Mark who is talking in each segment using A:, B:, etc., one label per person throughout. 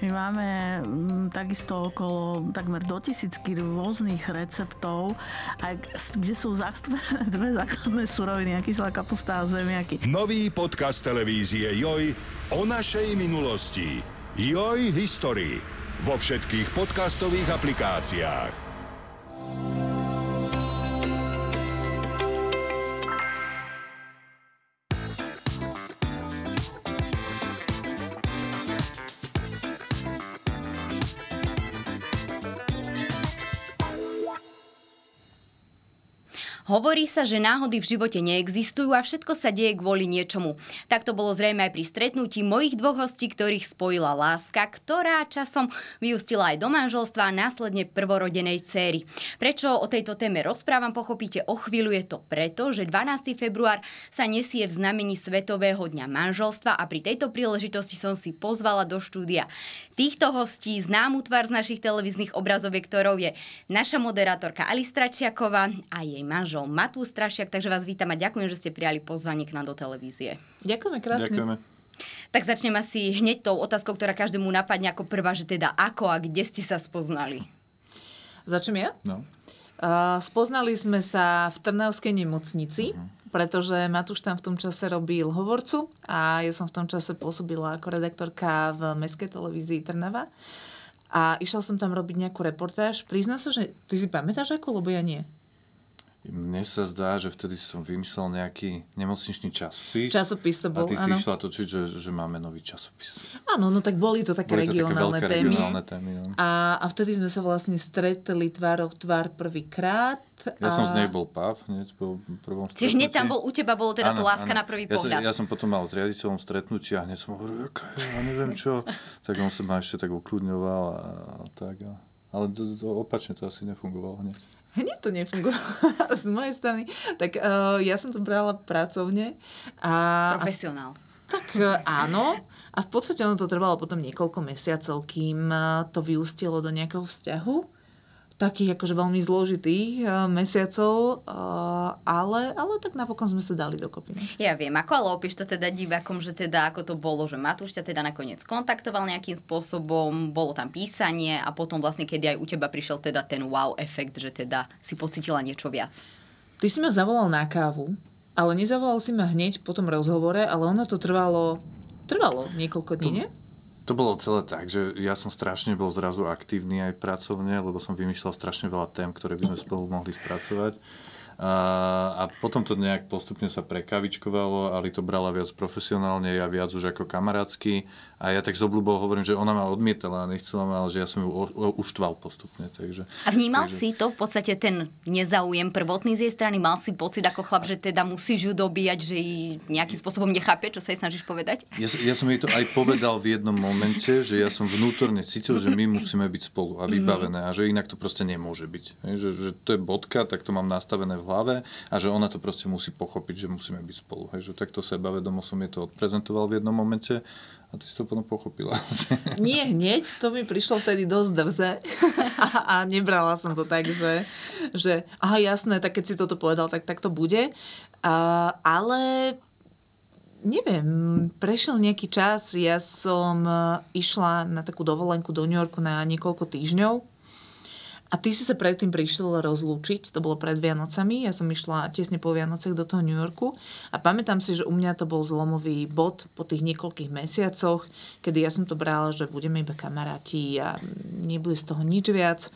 A: My máme m, takisto okolo takmer do tisícky rôznych receptov, kde sú zastúpené dve základné suroviny, kyslá kapusta a zemiaky.
B: Nový podcast televízie Joj o našej minulosti. Joj History vo všetkých podcastových aplikáciách.
C: Hovorí sa, že náhody v živote neexistujú a všetko sa deje kvôli niečomu. Tak to bolo zrejme aj pri stretnutí mojich dvoch hostí, ktorých spojila láska, ktorá časom vyústila aj do manželstva a následne prvorodenej céry. Prečo o tejto téme rozprávam, pochopíte o chvíľu je to preto, že 12. február sa nesie v znamení Svetového dňa manželstva a pri tejto príležitosti som si pozvala do štúdia týchto hostí známu tvár z našich televíznych obrazoviek, ktorou je naša moderátorka Alistra Čiaková a jej manžel manžel Matú Strašiak, takže vás vítam a ďakujem, že ste prijali pozvanie k nám do televízie.
D: Ďakujeme krásne. Ďakujeme.
C: Tak začnem asi hneď tou otázkou, ktorá každému napadne ako prvá, že teda ako a kde ste sa spoznali?
D: Začnem ja?
E: No.
D: Uh, spoznali sme sa v Trnavskej nemocnici, uh-huh. pretože Matúš tam v tom čase robil hovorcu a ja som v tom čase pôsobila ako redaktorka v Mestskej televízii Trnava. A išla som tam robiť nejakú reportáž. Prizná sa, že ty si pamätáš ako, lebo ja nie.
E: Mne sa zdá, že vtedy som vymyslel nejaký nemocničný časopis.
D: Časopis to bol,
E: A ty
D: áno.
E: si išla točiť, že, že máme nový časopis.
D: Áno, no tak boli to také boli regionálne
E: to také
D: témy.
E: Regionálne témy no.
D: a, a vtedy sme sa vlastne stretli tvárov tvár prvýkrát.
E: Ja
D: a...
E: som z nej bol pav, hneď po prvom stretnutí.
C: Čiže hneď tam bol, u teba bolo teda to láska áno. na prvý
E: ja
C: pohľad.
E: Som, ja som potom mal s riaditeľom stretnutie a hneď som hovoril, ja neviem čo. tak on sa ma ešte tak ukludňoval a, a tak. A, ale to, to, opačne to asi nefungovalo hneď.
D: Hneď to nefungovalo z mojej strany. Tak uh, ja som to brala pracovne. A,
C: Profesionál.
D: Tak uh, áno. A v podstate ono to trvalo potom niekoľko mesiacov, kým uh, to vyústilo do nejakého vzťahu takých akože veľmi zložitých uh, mesiacov, uh, ale, ale tak napokon sme sa dali dokopy. Ne?
C: Ja viem, ako ale opíš to teda divákom, že teda ako to bolo, že Matúš ťa teda nakoniec kontaktoval nejakým spôsobom, bolo tam písanie a potom vlastne, kedy aj u teba prišiel teda ten wow efekt, že teda si pocitila niečo viac.
D: Ty si ma zavolal na kávu, ale nezavolal si ma hneď po tom rozhovore, ale ono to trvalo, trvalo niekoľko dní, nie?
E: To bolo celé tak, že ja som strašne bol zrazu aktívny aj pracovne, lebo som vymýšľal strašne veľa tém, ktoré by sme spolu mohli spracovať. A, a potom to nejak postupne sa prekavičkovalo, ale to brala viac profesionálne, ja viac už ako kamarátsky. A ja tak z obľubou hovorím, že ona ma odmietala a nechcela ma, ale že ja som ju uštval postupne. Takže,
C: a vnímal
E: takže...
C: si to v podstate ten nezaujem prvotný z jej strany? Mal si pocit ako chlap, že teda musíš ju dobíjať, že jej nejakým spôsobom nechápe, čo sa jej snažíš povedať?
E: Ja, ja som jej to aj povedal v jednom momente, že ja som vnútorne cítil, že my musíme byť spolu a vybavené a že inak to proste nemôže byť. Že, že to je bodka, tak to mám nastavené v hlave a že ona to proste musí pochopiť, že musíme byť spolu. Že takto sebavedomo som jej to odprezentoval v jednom momente a ty si to potom pochopila.
D: Nie hneď, to mi prišlo vtedy dosť drze a, a nebrala som to tak, že, že aha jasné, tak keď si toto povedal, tak, tak to bude. A, ale neviem, prešiel nejaký čas, ja som e, išla na takú dovolenku do New Yorku na niekoľko týždňov a ty si sa predtým prišiel rozlúčiť, to bolo pred Vianocami, ja som išla tesne po Vianocech do toho New Yorku a pamätám si, že u mňa to bol zlomový bod po tých niekoľkých mesiacoch, kedy ja som to brala, že budeme iba kamaráti a nebude z toho nič viac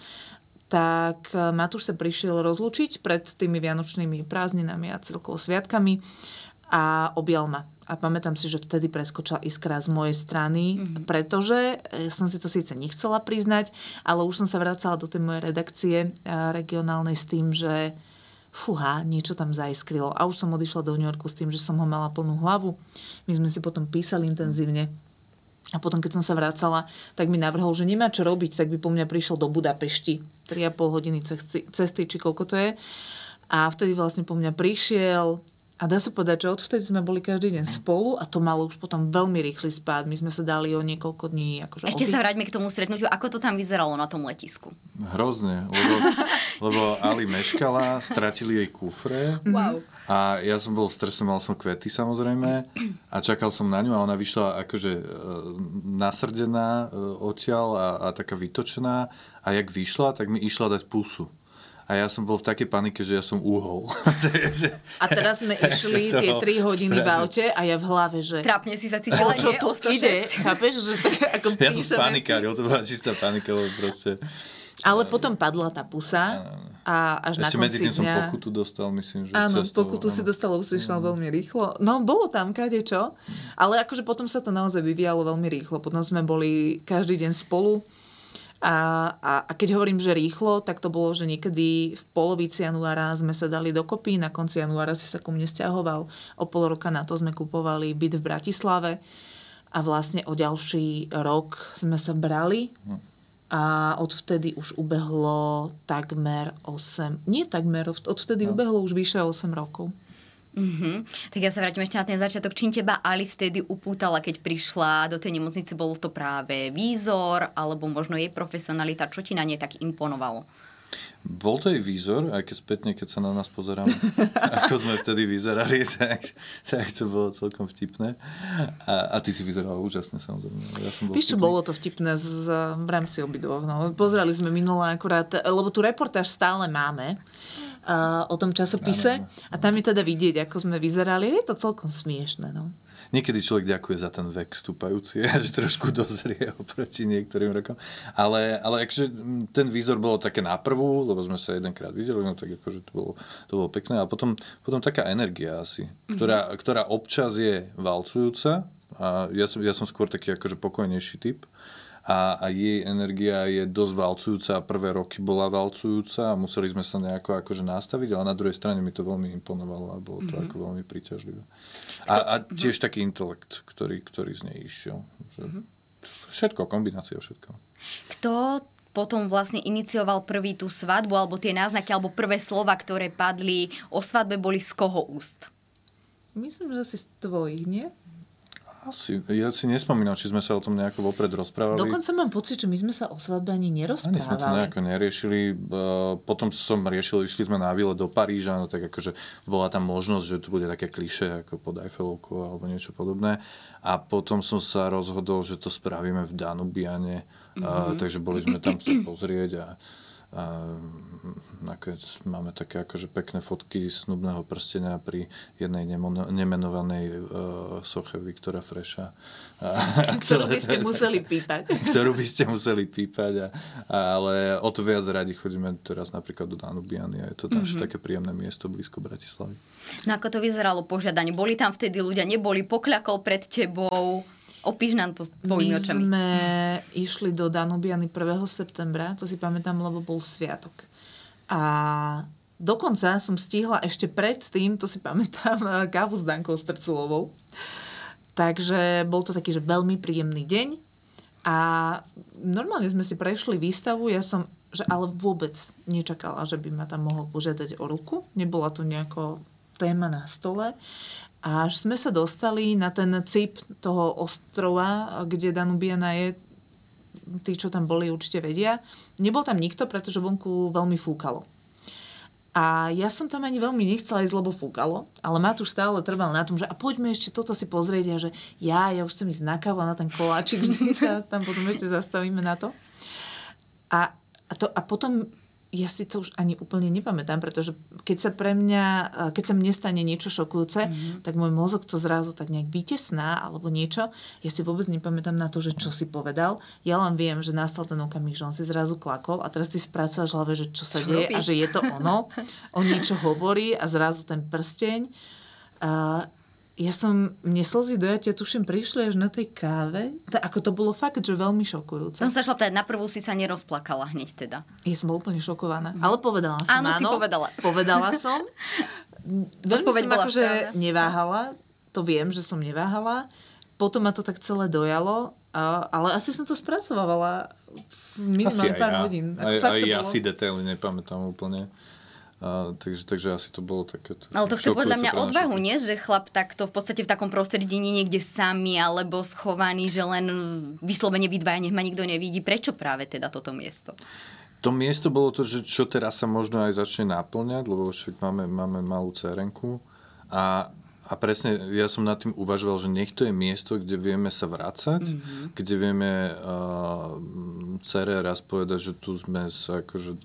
D: tak e, Matúš sa prišiel rozlúčiť pred tými vianočnými prázdninami a celkovo sviatkami a objal ma. A pamätám si, že vtedy preskočila iskra z mojej strany, mm-hmm. pretože e, som si to síce nechcela priznať, ale už som sa vracala do tej mojej redakcie e, regionálnej s tým, že fúha, niečo tam zaiskrilo. A už som odišla do New Yorku s tým, že som ho mala plnú hlavu. My sme si potom písali intenzívne. A potom, keď som sa vracala, tak mi navrhol, že nemá čo robiť, tak by po mňa prišiel do Budapešti. 3,5 hodiny cesty, či koľko to je. A vtedy vlastne po mňa prišiel, A dá sa povedať, že odvtedy sme boli každý deň spolu a to malo už potom veľmi rýchly spád. My sme sa dali o niekoľko dní. Akože
C: Ešte
D: obi-
C: sa vráťme k tomu stretnutiu. Ako to tam vyzeralo na tom letisku?
E: Hrozne, lebo, lebo Ali meškala, stratili jej kufre.
C: Wow.
E: A ja som bol v strese, mal som kvety samozrejme a čakal som na ňu a ona vyšla akože e, nasrdená e, odtiaľ a, a taká vytočená a jak vyšla, tak mi išla dať pusu. A ja som bol v takej panike, že ja som uhol. Takže-
D: A teraz sme išli tie
E: bolo
D: 3 hodiny v
E: strašné.
D: aute a ja v hlave, že
C: Trápne si sa
D: o
C: cítila,
D: čo tu
C: O 106.
D: ide, chápeš? Že tak ako
E: Ja som panikáril,
D: si.
E: to bola čistá panika, lebo proste...
D: Ale potom padla tá pusa a až
E: Ešte
D: na
E: medzi
D: konci
E: tým som
D: dňa...
E: pokutu dostal, myslím, že
D: Áno,
E: cestou,
D: pokutu si
E: áno.
D: dostala, už si išla veľmi rýchlo. No, bolo tam kadečo, ale akože potom sa to naozaj vyvíjalo veľmi rýchlo. Potom sme boli každý deň spolu a, a, a keď hovorím, že rýchlo, tak to bolo, že niekedy v polovici januára sme sa dali dokopy, na konci januára si sa ku mne stiahoval, o pol roka na to sme kupovali byt v Bratislave a vlastne o ďalší rok sme sa brali a odvtedy už ubehlo takmer 8, nie takmer, odvtedy
E: No.
D: ubehlo už vyše 8 rokov.
C: Mhm. Tak ja sa vrátim ešte na ten začiatok. Čím teba Ali vtedy upútala, keď prišla do tej nemocnice? Bol to práve výzor, alebo možno jej profesionalita? Čo ti na nej tak imponovalo?
E: Bol to jej výzor, aj keď spätne, keď sa na nás pozeráme, ako sme vtedy vyzerali, tak, tak to bolo celkom vtipné. A, a ty si vyzeral úžasne, samozrejme. Ja som bol
D: Víš čo, bolo to vtipné z, v rámci obidvoch. No. Pozerali sme minulé akurát, lebo tu reportáž stále máme uh, o tom časopise
E: Áno,
D: a tam je teda vidieť, ako sme vyzerali. Je to celkom smiešne. No.
E: Niekedy človek ďakuje za ten vek stúpajúci, že trošku dozrie oproti niektorým rokom. Ale, ale mm, ten výzor bolo také na prvú, lebo sme sa jedenkrát videli, no tak akože to bolo, to bolo pekné. A potom, potom taká energia asi, ktorá, ktorá občas je valcujúca. A ja som, ja som skôr taký akože pokojnejší typ. A, a jej energia je dosť valcujúca. Prvé roky bola valcujúca a museli sme sa nejako akože nastaviť, ale na druhej strane mi to veľmi imponovalo a bolo to
C: Mhm.
E: ako veľmi príťažlivé. A, a tiež taký intelekt, ktorý, ktorý z nej išiel. Že Všetko, kombinácia všetko.
C: Kto potom vlastne inicioval prvý tú svadbu, alebo tie náznaky, alebo prvé slova, ktoré padli o svadbe, boli z koho úst?
D: Myslím, že si z tvojich, nie?
E: Asi, ja si nespomínam, či sme sa o tom nejako vopred rozprávali.
D: Dokonca mám pocit, že my sme sa o svadbe ani
E: Ani sme to
D: nerozprávali.
E: nejako neriešili. Eh, Potom som riešil, išli sme na výlet do Paríža, no tak akože bola tam možnosť, že tu bude také kliše ako pod Eiffelovkou alebo niečo podobné. A potom som sa rozhodol, že to spravíme v Danubiane. Mm-hmm. Takže boli sme tam sa pozrieť a, a nakoniec máme také akože pekné fotky snubného prstenia pri jednej nemo- nemenovanej uh, soche Viktora Freša. A, a
D: Ktorú by ste museli pípať.
E: ktorú by ste museli pípať. A, a, ale o to viac radi chodíme teraz napríklad do Danubiany a je to naše mm-hmm. také príjemné miesto blízko Bratislavy.
C: No ako to vyzeralo požiadanie? Boli tam vtedy ľudia, neboli, pokľakol pred tebou? Opíš nám to tvojimi
D: My
C: očami.
D: sme išli do Danubiany 1. septembra, to si pamätám, lebo bol sviatok. A dokonca som stihla ešte predtým, to si pamätám, kávu s Dankou Strculovou. Takže bol to taký, že veľmi príjemný deň. A normálne sme si prešli výstavu, ja som, že ale vôbec nečakala, že by ma tam mohol požiadať o ruku. Nebola to nejako téma na stole. Až sme sa dostali na ten cip toho ostrova, kde Danubiana je, tí, čo tam boli, určite vedia. Nebol tam nikto, pretože vonku veľmi fúkalo. A ja som tam ani veľmi nechcela ísť, lebo fúkalo, ale Matúš stále trval na tom, že a poďme ešte toto si pozrieť a že ja, ja už chcem ísť na kávu na ten koláčik, vždy sa tam potom ešte zastavíme na to. A, a, to, a potom ja si to už ani úplne nepamätám, pretože keď sa pre mňa, keď sa mne stane niečo šokujúce, mm-hmm. tak môj mozog to zrazu tak nejak vytesná alebo niečo. Ja si vôbec nepamätám na to, že čo si povedal. Ja len viem, že nastal ten okamih, že on si zrazu klakol a teraz ty spracuješ hlave, že čo sa
C: Čo
D: deje
C: robí?
D: a že je to ono. On niečo hovorí a zrazu ten prsteň. A ja som, mne slzy dojatia, tuším, prišli až na tej káve. Ta, ako to bolo fakt, že veľmi šokujúce.
C: Som sa šla na prvú si sa nerozplakala hneď teda.
D: Ja som bola úplne šokovaná. Ale povedala som
C: Áno,
D: áno.
C: si povedala.
D: Povedala som. Veľmi
C: Odpoveď
D: som akože neváhala. To viem, že som neváhala. Potom ma to tak celé dojalo. A, ale asi som to spracovávala v minimálne pár hodín. Ako
E: Aj,
D: fakt
E: aj
D: to
E: ja
D: bolo-
E: si detaily nepamätám úplne. A, takže, takže asi to bolo také...
C: Ale to chce podľa mňa odvahu, nie? Že chlap takto v podstate v takom prostredí nie niekde sami alebo schovaný, že len vyslovene vy dvaja, nech ma nikto nevidí. Prečo práve teda toto miesto?
E: To miesto bolo to, že čo teraz sa možno aj začne naplňať, lebo však máme, máme malú cerenku a, a presne ja som nad tým uvažoval, že nech to je miesto, kde vieme sa vrácať, mm-hmm. kde vieme uh, cere raz povedať, že tu sme sa akože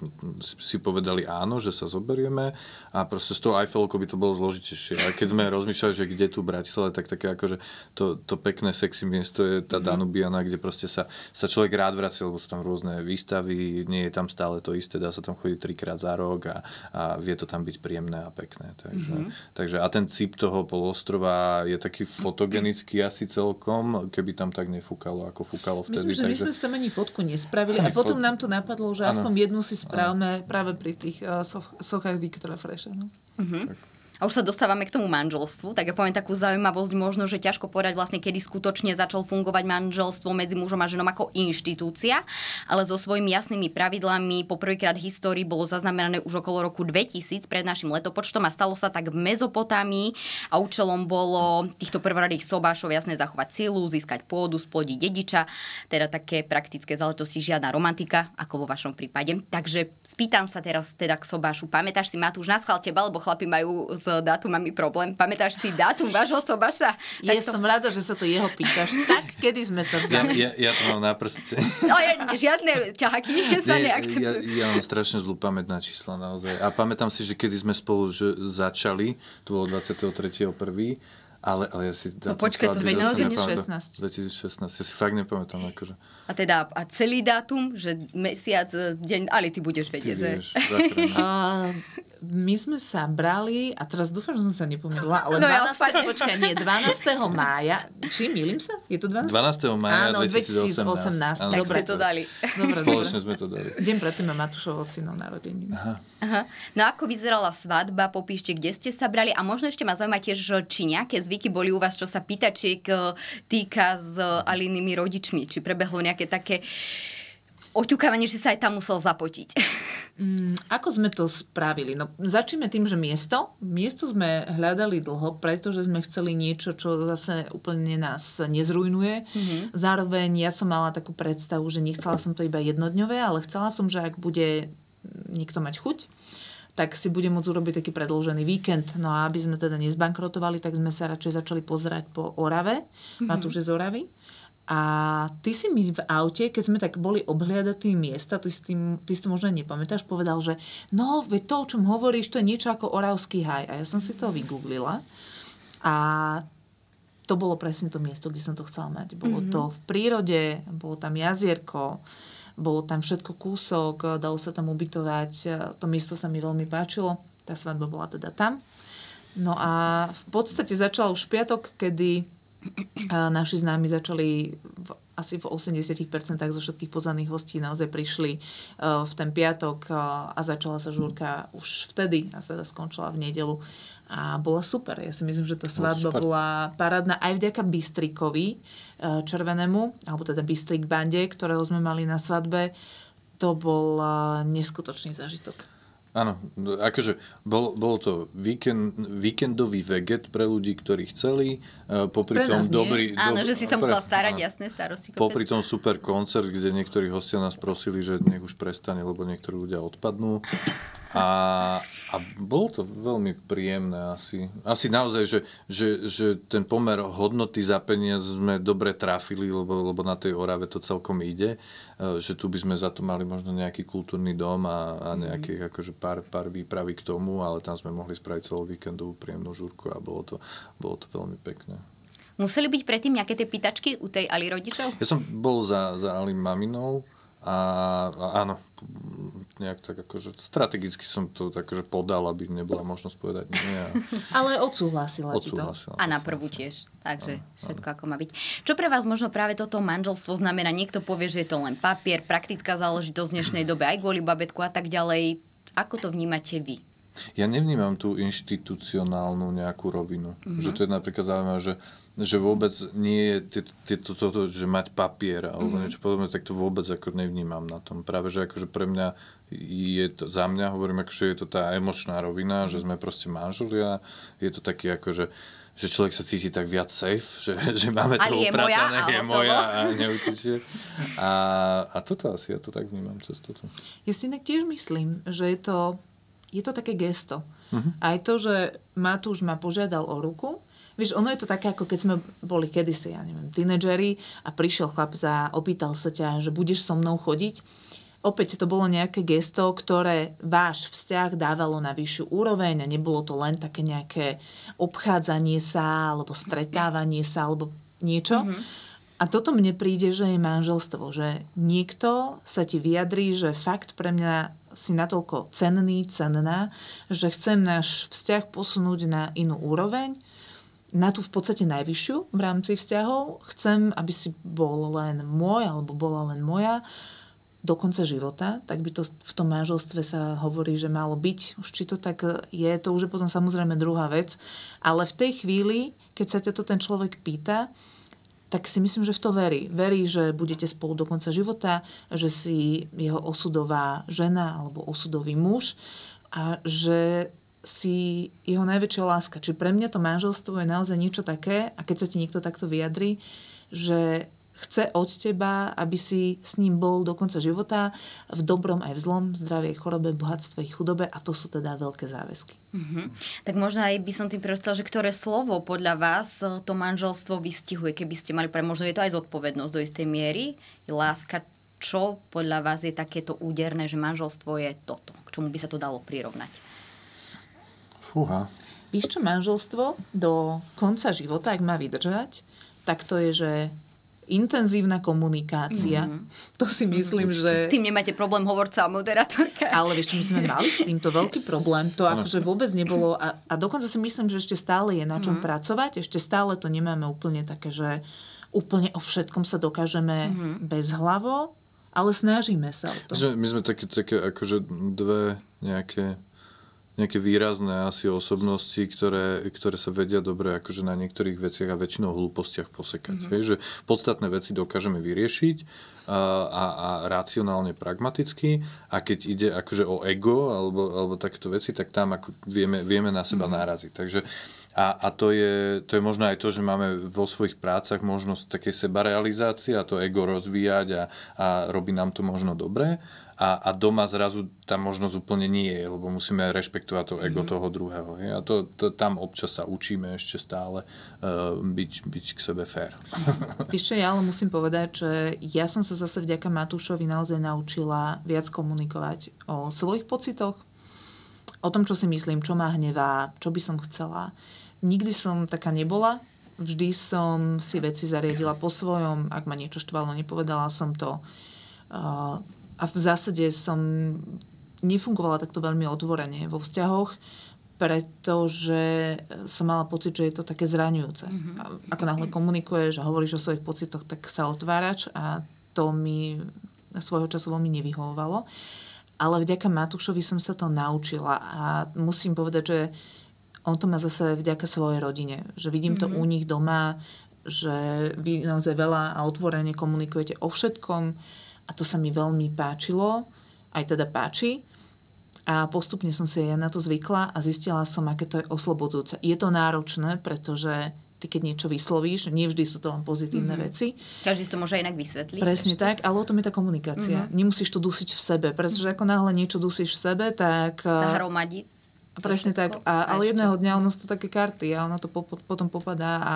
E: si povedali áno, že sa zoberieme a proste s tou Eiffelkou by to bolo zložitejšie. A keď sme rozmýšľali, že kde tu v Bratislave, tak také akože to, to pekné sexy miesto je tá Danubiana, kde proste sa, sa človek rád vracia, lebo sú tam rôzne výstavy, nie je tam stále to isté, dá sa tam chodiť trikrát za rok a, a vie to tam byť príjemné a pekné. Takže, mm-hmm. takže a ten cip toho polostrova je taký fotogenický asi celkom, keby tam tak nefúkalo, ako fúkalo vtedy.
D: Myslím, že my
E: takže...
D: sme si tam ani fotku nespravili a
E: Ani
D: potom
E: fot-
D: nám to napadlo, že
E: Áno.
D: aspoň jednu si správame práve pri tých uh, soch- sochách Viktora Freša. No.
C: A už sa dostávame k tomu manželstvu, tak ja poviem takú zaujímavosť, možno, že ťažko povedať vlastne, kedy skutočne začal fungovať manželstvo medzi mužom a ženom ako inštitúcia, ale so svojimi jasnými pravidlami poprvýkrát v histórii bolo zaznamenané už okolo roku 2000 pred našim letopočtom a stalo sa tak v Mezopotámii a účelom bolo týchto prvoradých sobášov jasne zachovať silu, získať pôdu, splodiť dediča, teda také praktické záležitosti, žiadna romantika, ako vo vašom prípade. Takže spýtam sa teraz teda k sobášu. Pamätáš si, Matúš, na schvál teba, lebo chlapi majú s dátumami problém. Pamätáš si dátum vášho sobaša?
D: Ja
C: Tak to-
D: som rada, že sa to jeho pýtaš. Tak, kedy sme sa
E: Ja,
D: vzali?
E: ja, ja to mám na prste.
C: No, ja, žiadne ťahaky sa
E: Nie, ja,
C: neakceptujú.
E: ja mám strašne zlú pamäť na čísla naozaj. A pamätám si, že kedy sme spolu že začali, to bolo 23.1., ale, ale ja si...
C: No počkaj, to sme naozaj
E: 2016. 2016. Ja si fakt nepamätám, akože.
C: A teda a celý dátum, že mesiac, deň, ale ty budeš
E: Ty
C: vedieť, že...
E: vieš,
D: my sme sa brali, a teraz dúfam, že som sa nepomýlila, ale
C: No ja
D: 12.
C: odpadnem.
D: počkaj, nie, 12. mája, či milím sa? Je to 12.
E: 12. maja
D: Áno,
E: 2018.
D: 2018,
E: Áno,
C: Tak
D: dobre.
C: ste to dali.
D: Dobre,
E: Spoločne sme to dali.
D: Deň predtým má Matúšov synom narodeniny.
C: Aha. No ako vyzerala svadba, popíšte, kde ste sa brali a možno ešte ma zaujíma tiež, že či nejaké zvyky boli u vás, čo sa pýtačiek e, týka s Alinými rodičmi, či prebehlo nejaké také oťukávanie, že sa aj tam musel zapotiť.
D: Mm, Ako sme to spravili? No, začneme tým, že miesto. Miesto sme hľadali dlho, pretože sme chceli niečo, čo zase úplne nás nezrujnuje. Mm-hmm. Zároveň ja som mala takú predstavu, že nechcela som to iba jednodňové, ale chcela som, že ak bude niekto mať chuť, tak si bude môcť urobiť taký predložený víkend. No a aby sme teda nezbankrotovali, tak sme sa radšej začali pozerať po Orave. Mm-hmm. Matúš je z Oravy. A ty si mi v aute, keď sme tak boli obhliadať tie miesta, ty si, tým, ty si to možno nepamätáš, povedal, že no, veď to, o čom hovoríš, to je niečo ako Oravský haj. A ja som si to vygooglila. A to bolo presne to miesto, kde som to chcela mať. Bolo mm-hmm. to v prírode, bolo tam jazierko, bolo tam všetko kúsok, dalo sa tam ubytovať. To miesto sa mi veľmi páčilo. Tá svadba bola teda tam. No a v podstate začala už piatok, kedy a naši známi začali v, asi v 80% zo všetkých pozvaných hostí naozaj prišli uh, v ten piatok a začala sa žúrka už vtedy a teda skončila v nedelu. A bola super. Ja si myslím, že tá svadba bola parádna aj vďaka Bystrikovi uh, červenému, alebo teda Bystrik bande, ktorého sme mali na svadbe. To bol uh, neskutočný zážitok.
E: Áno, akože bol, bol to víkend, víkendový veget pre ľudí, ktorí chceli, e, popri
D: Pre
E: tom
D: nás nie.
E: dobrý...
C: Áno,
E: dob-
C: že si sa musela starať,
E: áno.
C: jasné, starosti.
E: Popri tom super koncert, kde niektorí hostia nás prosili, že nech už prestane, lebo niektorí ľudia odpadnú. A, a bolo to veľmi príjemné asi. Asi naozaj, že, že, že ten pomer hodnoty za peniaz sme dobre trafili, lebo, lebo na tej Orave to celkom ide. E, Že tu by sme za to mali možno nejaký kultúrny dom a, a nejakých akože pár, pár výpravy k tomu, ale tam sme mohli spraviť celú víkendovú príjemnú žúrku a bolo to, bolo to veľmi pekné.
C: Museli byť predtým nejaké tie pýtačky u tej Ali rodičov?
E: Ja som bol za, za Alim maminou a, a áno, nejak tak akože strategicky som to tak akože podal, aby nebola možnosť povedať nie. A
D: Ale odsúhlasila ti to.
E: odsúhlasila.
C: A na prvú tiež. Takže všetko ako má byť. Čo pre vás možno práve toto manželstvo znamená? Niekto povie, že je to len papier, praktická záležitosť v dnešnej dobe aj kvôli babetku a tak ďalej. Ako to vnímate vy?
E: Ja nevnímam tú inštitucionálnu nejakú rovinu. Mm-hmm. Že to je napríklad zaujímavé, že, že vôbec nie je to, to, to, že mať papier alebo mm-hmm. niečo podobné, tak to vôbec ako nevnímam na tom. Práve, že akože pre mňa je to, za mňa hovorím, akože je to tá emočná rovina, mm-hmm. že sme proste manželia. Je to taký akože že človek sa cíti tak viac safe, že, že máme to upratané, je moja a neutečie. A, a toto asi, ja to tak vnímam cez toto.
D: Ja si inak tiež myslím, že je to, je to také gesto. Uh-huh. Aj to, že Matúš ma požiadal o ruku, Vieš, ono je to také, ako keď sme boli kedysi, ja neviem, tínedžeri a prišiel chlapec a opýtal sa ťa, že budeš so mnou chodiť opäť to bolo nejaké gesto, ktoré váš vzťah dávalo na vyššiu úroveň a nebolo to len také nejaké obchádzanie sa alebo stretávanie sa alebo niečo. Mm-hmm. A toto mne príde, že je manželstvo, že niekto sa ti vyjadrí, že fakt pre mňa si natoľko cenný, cenná, že chcem náš vzťah posunúť na inú úroveň, na tú v podstate najvyššiu v rámci vzťahov. Chcem, aby si bol len môj alebo bola len moja do konca života, tak by to v tom manželstve sa hovorí, že malo byť. Už či to tak je, to už je potom samozrejme druhá vec. Ale v tej chvíli, keď sa ťa to ten človek pýta, tak si myslím, že v to verí. Verí, že budete spolu do konca života, že si jeho osudová žena alebo osudový muž a že si jeho najväčšia láska. Čiže pre mňa to manželstvo je naozaj niečo také, a keď sa ti niekto takto vyjadrí, že chce od teba, aby si s ním bol do konca života v dobrom aj v zlom, v zdravej chorobe, bohatstve i chudobe a to sú teda veľké záväzky.
C: Mm-hmm. Tak možno aj by som tým predstavila, že ktoré slovo podľa vás eh, to manželstvo vystihuje, keby ste mali pre možno je to aj zodpovednosť do istej miery, láska, čo podľa vás je takéto úderné, že manželstvo je toto, k čomu by sa to dalo prirovnať?
E: Fúha.
D: Víš čo, manželstvo do konca života, ak má vydržať, tak to je, že intenzívna komunikácia. Mm-hmm. To si myslím, že...
C: S tým nemáte problém, hovorca a moderátorka.
D: Ale vieš, my sme mali s týmto veľký problém. To akože vôbec nebolo... A, a dokonca si myslím, že ešte stále je na čom mm-hmm. pracovať. Ešte stále to nemáme úplne také, že úplne o všetkom sa dokážeme mm-hmm. bezhlavo, ale snažíme sa o to.
E: My sme, my sme také, také akože dve nejaké nejaké výrazné asi osobnosti, ktoré, ktoré sa vedia dobre akože na niektorých veciach a väčšinou hlúpostiach posekať. Mm-hmm. Vieš, že podstatné veci dokážeme vyriešiť a, a, a racionálne, pragmaticky a keď ide akože o ego alebo, alebo takéto veci, tak tam ako vieme, vieme na seba mm-hmm. náraziť. Takže a, a to, je, to je možno aj to, že máme vo svojich prácach možnosť takej sebarealizácie a to ego rozvíjať a, a robí nám to možno dobre a, a doma zrazu tá možnosť úplne nie je, lebo musíme rešpektovať to ego mm-hmm. toho druhého. Je? A to, to, tam občas sa učíme ešte stále uh, byť, byť k sebe fér.
D: Víš čo, ja ale musím povedať, že ja som sa zase vďaka Matúšovi naozaj naučila viac komunikovať o svojich pocitoch, o tom, čo si myslím, čo ma hnevá, čo by som chcela. Nikdy som taká nebola, vždy som si veci zariadila po svojom, ak ma niečo štvalo, nepovedala som to. Uh, a v zásade som nefungovala takto veľmi otvorene vo vzťahoch, pretože som mala pocit, že je to také zraňujúce. Mm-hmm. Ako náhle komunikuješ a hovoríš o svojich pocitoch, tak sa otvárač a to mi svojho času veľmi nevyhovovalo. Ale vďaka Matúšovi som sa to naučila a musím povedať, že on to má zase vďaka svojej rodine. Že vidím mm-hmm. to u nich doma, že vy naozaj veľa a otvorene komunikujete o všetkom a to sa mi veľmi páčilo, aj teda páči. A postupne som si aj na to zvykla a zistila som, aké to je oslobodzujúce. Je to náročné, pretože ty keď niečo vyslovíš, nie vždy sú to len pozitívne mm-hmm. veci.
C: Každý si to môže inak vysvetliť.
D: Presne ešte. tak, ale o tom je tá komunikácia. Mm-hmm. Nemusíš to dusiť v sebe, pretože mm-hmm. ako náhle niečo dusíš v sebe, tak...
C: Sa hromadí.
D: Presne tak. A, ale jedného dňa ono sú to také karty a ono to po, potom popadá a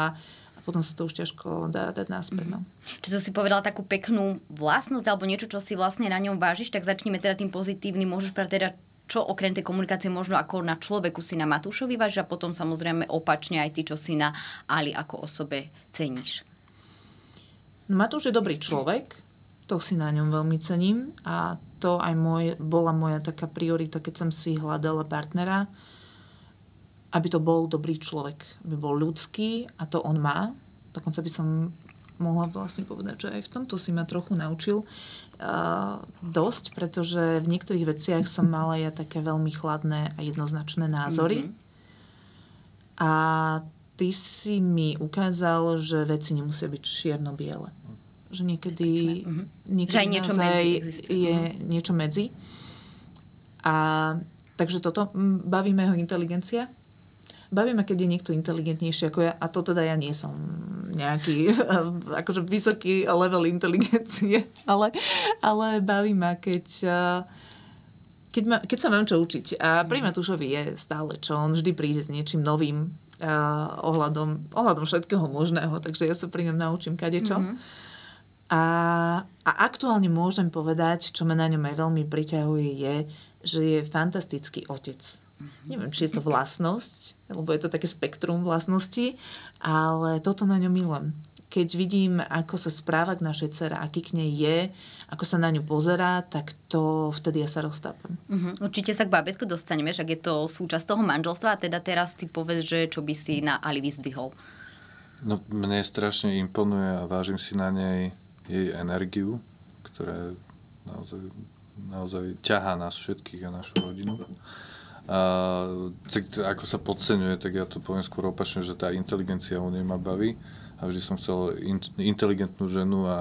D: potom sa to už ťažko dá dať náspäť. No.
C: Či to si povedala takú peknú vlastnosť alebo niečo, čo si vlastne na ňom vážiš, tak začneme teda tým pozitívnym. Môžeš povedať teda, čo okrem tej komunikácie možno ako na človeku si na Matúšovi vážiš a potom samozrejme opačne aj ty, čo si na Ali ako osobe ceníš.
D: No, Matúš je dobrý človek, to si na ňom veľmi cením a to aj môj, bola moja taká priorita, keď som si hľadala partnera aby to bol dobrý človek, aby bol ľudský a to on má. Dokonca by som mohla vlastne povedať, že aj v tomto si ma trochu naučil uh, dosť, pretože v niektorých veciach som mala ja také veľmi chladné a jednoznačné názory. Mm-hmm. A ty si mi ukázal, že veci nemusia byť čierno-biele. Že niekedy,
C: Mhm.
D: niekedy
C: Že aj niečo medzi existuje.
D: je niečo medzi. A takže toto, baví ma jeho inteligencia. Baví ma, keď je niekto inteligentnejší ako ja. A to teda ja nie som nejaký akože vysoký level inteligencie. Ale, ale baví ma, keď, eh, keď, ma, keď sa mám čo učiť. A pri Matúšovi je stále čo. On vždy príde s niečím novým uh, ohľadom, ohľadom všetkého možného. Takže ja sa pri ňom naučím kadečo. Mm-hmm. A, a aktuálne môžem povedať, čo ma na ňom aj veľmi priťahuje, je, že je fantastický otec. Neviem, či je to vlastnosť, lebo je to také spektrum vlastností, ale toto na ňom milujem. Keď vidím, ako sa správa k našej cere, aký k nej je, ako sa na ňu pozerá, tak to vtedy ja sa roztápem.
C: Mhm. Určite sa k bábätku dostaneme, však je to súčasť toho manželstva a teda teraz ty povedz, že čo by si na Ali vyzdvihol.
E: No, mne strašne imponuje a vážim si na nej jej energiu, ktorá naozaj, naozaj ťahá nás všetkých a našu rodinu. Tak, ako sa podceňuje, tak ja to poviem skôr opačne, že tá inteligencia nej ma baví a vždy som chcel in, inteligentnú ženu a, a,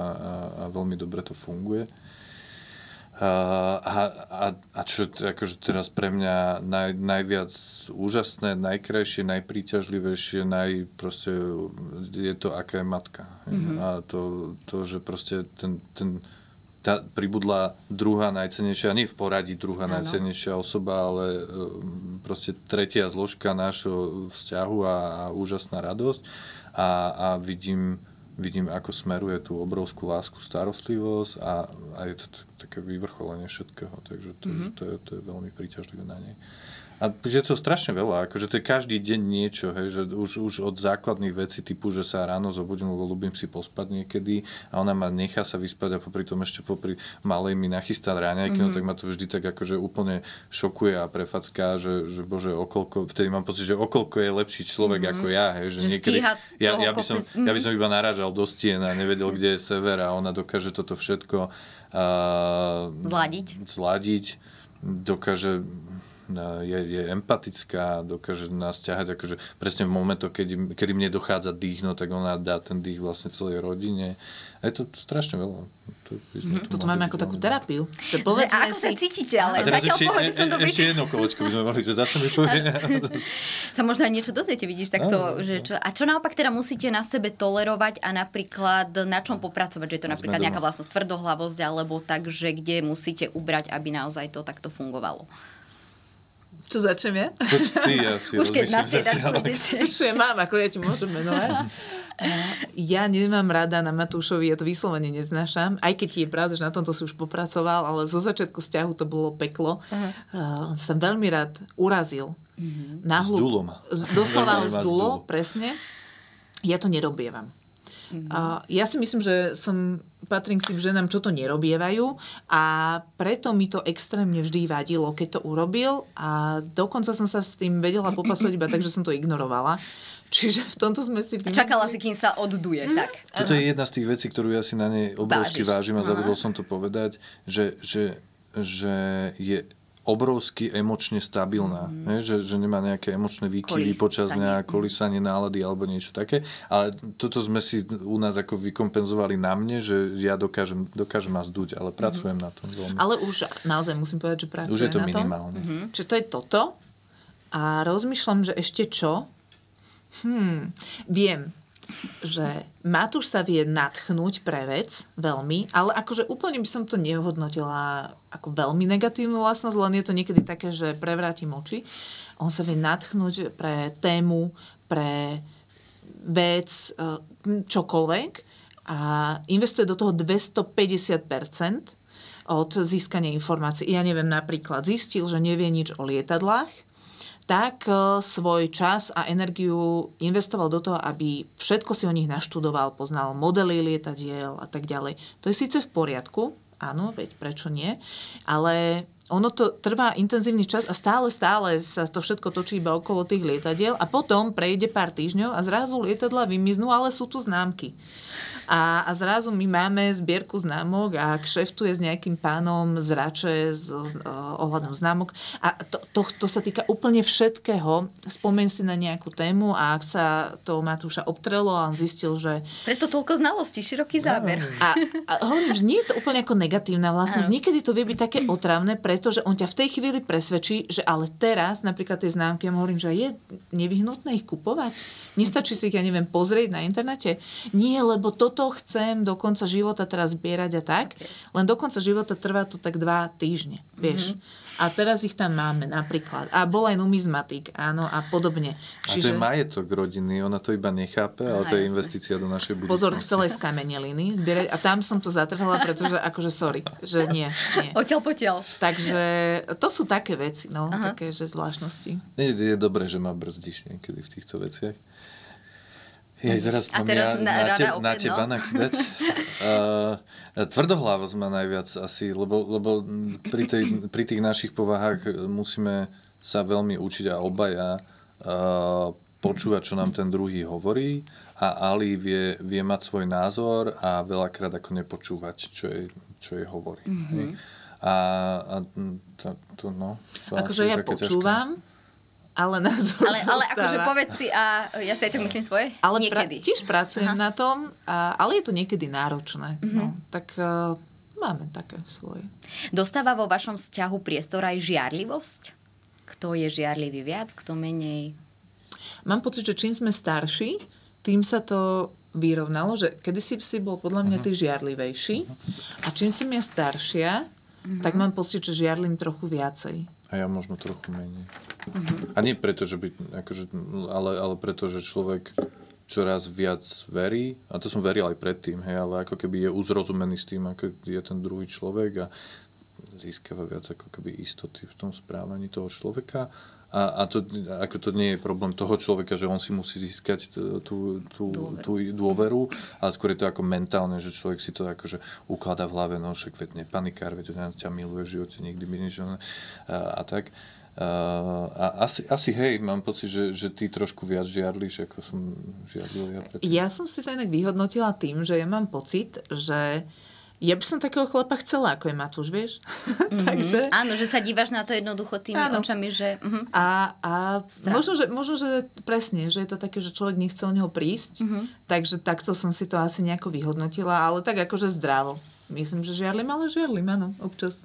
E: a veľmi dobre to funguje. A, a, a, a čo akože teraz pre mňa naj, najviac úžasné, najkrajšie, najpríťažlivejšie, naj, proste, je to, aká je matka. Mm-hmm. A to, to, že proste ten, ten, tá pribudla druhá najcennejšia, nie v poradí druhá
C: Áno.
E: najcennejšia osoba, ale e, proste tretia zložka nášho vzťahu a, a úžasná radosť. A, a vidím, vidím, ako smeruje tú obrovskú lásku, starostlivosť a, a je to také vyvrcholenie všetkého. Takže to, mm-hmm. to, je, to je veľmi príťažlivé na nej. A je to strašne veľa, akože to je každý deň niečo, hej, že už, už od základných vecí typu, že sa ráno zobudím, lebo ľúbim si pospať niekedy a ona ma nechá sa vyspať a popri tom ešte popri malej mi nachystá ráňajky, mm-hmm. no tak ma to vždy tak akože úplne šokuje a prefacká, že, že bože, okolko, vtedy mám pocit, že okolko je lepší človek mm-hmm. ako ja, hej, že,
C: Že
E: niekedy, ja, ja, by som,
C: kopec.
E: ja by
C: Mhm.
E: som iba narážal do stien a nevedel, kde je sever a ona dokáže toto všetko uh,
C: Zladiť.
E: zladiť, dokáže je, je empatická, dokáže nás ťahať, akože presne v momentoch, kedy, kedy mne dochádza dých, no tak ona dá ten dých vlastne celej rodine. A je to strašne veľa. To, tu
D: Toto máme ako takú terapiu. Že
C: Že
D: povedzme
C: ako sa
D: si,
C: cítite,
E: A
C: ale
E: teraz
C: zatiaľ
E: ešte,
C: pohode
E: e,
C: som
E: e,
C: dobrý.
E: ešte jedno kolečko by sme mohli, že zase mi povie.
C: sa možno aj niečo dozviete, vidíš, takto,
E: Áno,
C: že čo, a čo naopak teda musíte na sebe tolerovať a napríklad na čom popracovať, že je to napríklad nejaká vlastnosť tvrdohlavosť, alebo tak, že kde musíte ubrať, aby naozaj to takto fungovalo.
D: Čo začnem ja?
E: Poď ty, ja si
C: Už keď na
E: rozmyslím
C: striedačku
E: zatiaľ.
C: idete.
D: Čo ja mám, ako ja ti môžem menovať. Ja nemám rada na Matúšovi, ja to vyslovene neznášam, aj keď je pravda, že na tomto si už popracoval, ale zo začiatku vzťahu to bolo peklo. Uh, som veľmi rád urazil. Nahlu,
E: S dulom.
D: z- Doslova ho
E: Veľmi vás
D: zdulo,
E: dul.
D: presne. Ja to nerobievam. A ja si myslím, že som patrím k tým ženám, čo to nerobievajú a preto mi to extrémne vždy vadilo, keď to urobil a dokonca som sa s tým vedela popasovať iba tak, že som to ignorovala. Čiže v tomto sme si vymenili-
C: Čakala si, kým sa odduje, tak.
E: Toto je jedna z tých vecí, ktorú ja si na nej obrovsky
C: Vážiš.
E: vážim a zabudol som to povedať, že, že, že je obrovsky emočne stabilná. Mm. Hej, že, že nemá nejaké emočné výkyvy
C: Kolísanie.
E: počas dňa, kolísanie nálady alebo niečo také. Ale toto sme si u nás ako vykompenzovali na mne, že ja dokážem, dokážem ma zduť, ale pracujem na tom veľmi.
D: Ale už naozaj musím povedať, že pracujem
E: Už je to
D: na tom.
E: minimálne.
D: Čiže to je toto. A rozmýšľam, že ešte čo? Hmm, viem, že Matúš sa vie natchnúť pre vec veľmi, ale akože úplne by som to nehodnotila ako veľmi negatívnu vlastnosť, len je to niekedy také, že prevrátim oči. On sa vie natchnúť pre tému, pre vec, eh, čokoľvek a investuje do toho 250% od získania informácií. Ja neviem, napríklad zistil, že nevie nič o lietadlách, tak e, svoj čas a energiu investoval do toho, aby všetko si o nich naštudoval, poznal modely lietadiel a tak ďalej. To je síce v poriadku, áno, veď prečo nie, ale ono to trvá intenzívny čas a stále, stále sa to všetko točí iba okolo tých lietadiel a potom prejde pár týždňov a zrazu lietadla vymiznú, ale sú tu známky. A, a zrazu my máme zbierku známok a kšeftuje s nejakým pánom z Rače s, s ohľadom známok. A to, to, to sa týka úplne všetkého. Spomeň si na nejakú tému a ak sa to Matúša obtrelo a on zistil, že...
C: Preto toľko znalostí, široký záber.
D: A, a hovorím, že nie je to úplne ako negatívna vlastnosť. Niekedy to vie byť také otravné, pretože on ťa v tej chvíli presvedčí, že ale teraz napríklad tie známky, ja mu hovorím, že je nevyhnutné ich kupovať. Nestačí si ich, ja neviem, pozrieť na internete. Nie, lebo toto chcem do konca života teraz zbierať a tak. Len do konca života trvá to tak dva týždne, vieš. Mm-hmm. A teraz ich tam máme napríklad. A bol aj numizmatik, áno, a podobne.
E: Čiže... A to je majetok rodiny, ona to iba nechápe, ale to je investícia do našej budúcnosti.
D: Pozor, chcela aj z kameneliny zbierať a tam som to zatrhala, pretože akože sorry, že nie. nie.
C: Oteľ poteľ.
D: Takže to sú také veci, no, Aha. také, že zvláštnosti.
E: Nie, je dobré, že ma brzdíš niekedy v týchto veciach. Ja teraz
C: a teraz
E: ja
C: na,
E: na, te,
C: opäť,
E: na teba
C: no?
E: nakydať. uh, tvrdohlavosť ma najviac asi, lebo, lebo pri, tej, pri tých našich povahách musíme sa veľmi učiť a obaja uh, počúvať, čo nám ten druhý hovorí a Ali vie, vie mať svoj názor a veľakrát ako nepočúvať, čo jej, čo jej hovorí. Mm-hmm. A, a to, to, no, to
D: akože ja počúvam, ťažké ale názor
C: Ale, ale akože povedz si a ja si aj tak myslím svoje?
D: Ale
C: niekedy.
D: Pra, tiež pracujem Aha. na tom, a, ale je to niekedy náročné. Mm-hmm. No, tak uh, máme také svoje.
C: Dostáva vo vašom vzťahu priestor aj žiarlivosť? Kto je žiarlivý viac, kto menej?
D: Mám pocit, že čím sme starší, tým sa to vyrovnalo, že kedysi si bol podľa mňa ty žiarlivejší a čím som ja staršia, uh-huh. tak mám pocit, že žiarlim trochu viacej.
E: A ja možno trochu menej. Uh-huh. A nie preto, že by, akože, ale, ale preto, že človek čoraz viac verí, a to som veril aj predtým, hej, ale ako keby je uzrozumený s tým, ako je ten druhý človek a získava viac ako keby istoty v tom správaní toho človeka a, a to, ako to nie je problém toho človeka, že on si musí získať tú, tú, tú dôveru, ale skôr je to ako mentálne, že človek si to akože ukladá v hlave, no však veď nepanikár, veď on ťa miluje v živote, nikdy by nič a, a tak. Uh, a asi, asi hej, mám pocit, že, že ty trošku viac žiarliš, ako som žiarlil ja predtým.
D: Ja som si to inak vyhodnotila tým, že ja mám pocit, že uh, ja by som takého chlapa chcela, ako je Matúš, vieš?
C: Mm-hmm. Takže... Áno, že sa dívaš na to jednoducho tými áno. očami, že... Uh-huh.
D: A, a možno, že, možno, že presne, že je to také, že človek nechce o neho prísť, uh-huh. takže takto som si to asi nejako vyhodnotila, ale tak akože zdravo. Myslím, že žiarlim, ale žiarlim, áno, občas.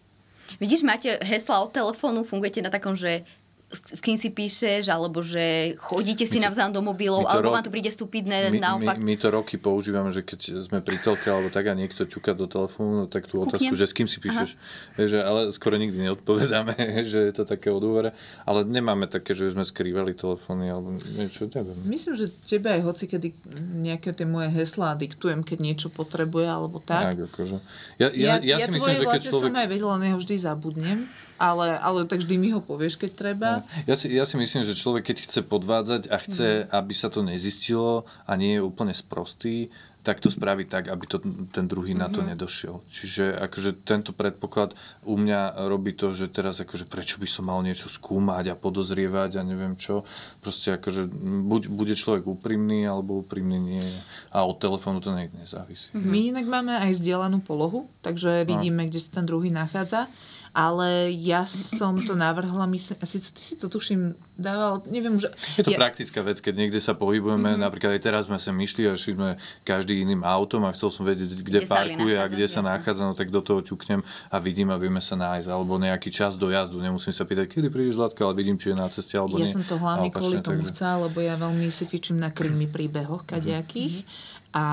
C: Vidíš, máte hesla od telefónu, fungujete na takom, že s kým si píšeš, alebo že chodíte si navzájom do mobilov, alebo ro- vám to príde stupidné
E: my,
C: naopak.
E: My, my to roky používame, že keď sme pri telke alebo tak a niekto ťuka do telefónu, tak tú otázku, Kuknem. že s kým si píšeš, že, ale skoro nikdy neodpovedáme, že je to také odúvere, ale nemáme také, že by sme skrývali telefóny alebo niečo, neviem.
D: Myslím, že tebe aj hoci, kedy nejaké tie moje heslá diktujem, keď niečo potrebuje alebo tak.
E: Tak, akože. Ja, ja, ja, ja si myslím, že keď
D: vlastne človek... som aj vedela, vždy zabudnem ale, ale tak vždy mi ho povieš, keď treba.
E: Ja si, ja si myslím, že človek, keď chce podvádzať a chce, mm. aby sa to nezistilo a nie je úplne sprostý, tak to spraví tak, aby to, ten druhý mm-hmm. na to mhm. nedošiel. Čiže akože tento predpoklad u mňa robí to, že teraz akože prečo by som mal niečo skúmať a podozrievať a neviem čo. Proste akože buď bude človek úprimný, alebo úprimný nie. A od telefónu to niekde nezávisí.
D: Mm-hmm. My inak máme aj zdieľanú polohu, takže no. vidíme, no. kde sa ten druhý nachádza ale ja som to navrhla, myslím, asi ty si to tuším dával, neviem, že...
E: Je to ja... praktická vec, keď niekde sa pohybujeme, mm-hmm. napríklad aj teraz sme sa myšli a šli sme každý iným autom a chcel som vedieť, kde, kde parkuje a kde sa nachádza, no tak do toho ťuknem a vidím a vieme sa nájsť, alebo nejaký čas do jazdu, nemusím sa pýtať, kedy prídeš Zlatka, ale vidím, či je na ceste alebo
D: ja
E: nie.
D: Ja som to hlavne kvôli tomu takže... chcela, lebo ja veľmi si fičím na krimi príbehoch kadejakých mm-hmm. a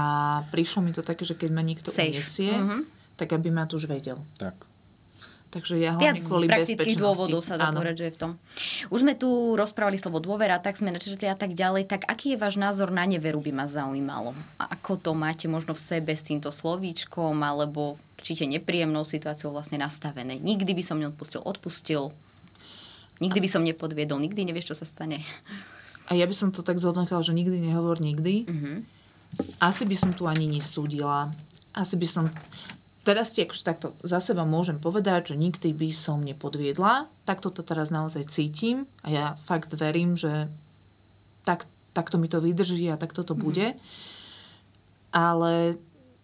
D: prišlo mi to také, že keď ma niekto Safe. uniesie, mm-hmm. tak aby ma tu už vedel.
E: Tak.
D: Takže ja Viac kvôli z praktických
C: dôvodov sa dá povedať, že je v tom. Už sme tu rozprávali slovo dôvera, tak sme načrtli a tak ďalej. Tak aký je váš názor na neveru by ma zaujímalo? A ako to máte možno v sebe s týmto slovíčkom alebo určite nepríjemnou situáciou vlastne nastavené? Nikdy by som neodpustil, odpustil. Nikdy by som nepodviedol, nikdy nevieš, čo sa stane.
D: A ja by som to tak zhodnotila, že nikdy nehovor nikdy. Mm-hmm. Asi by som tu ani nesúdila. Asi by som teraz ti akože takto za seba môžem povedať, že nikdy by som nepodviedla. Takto to teraz naozaj cítim a ja fakt verím, že tak, takto mi to vydrží a takto to mm. bude. Ale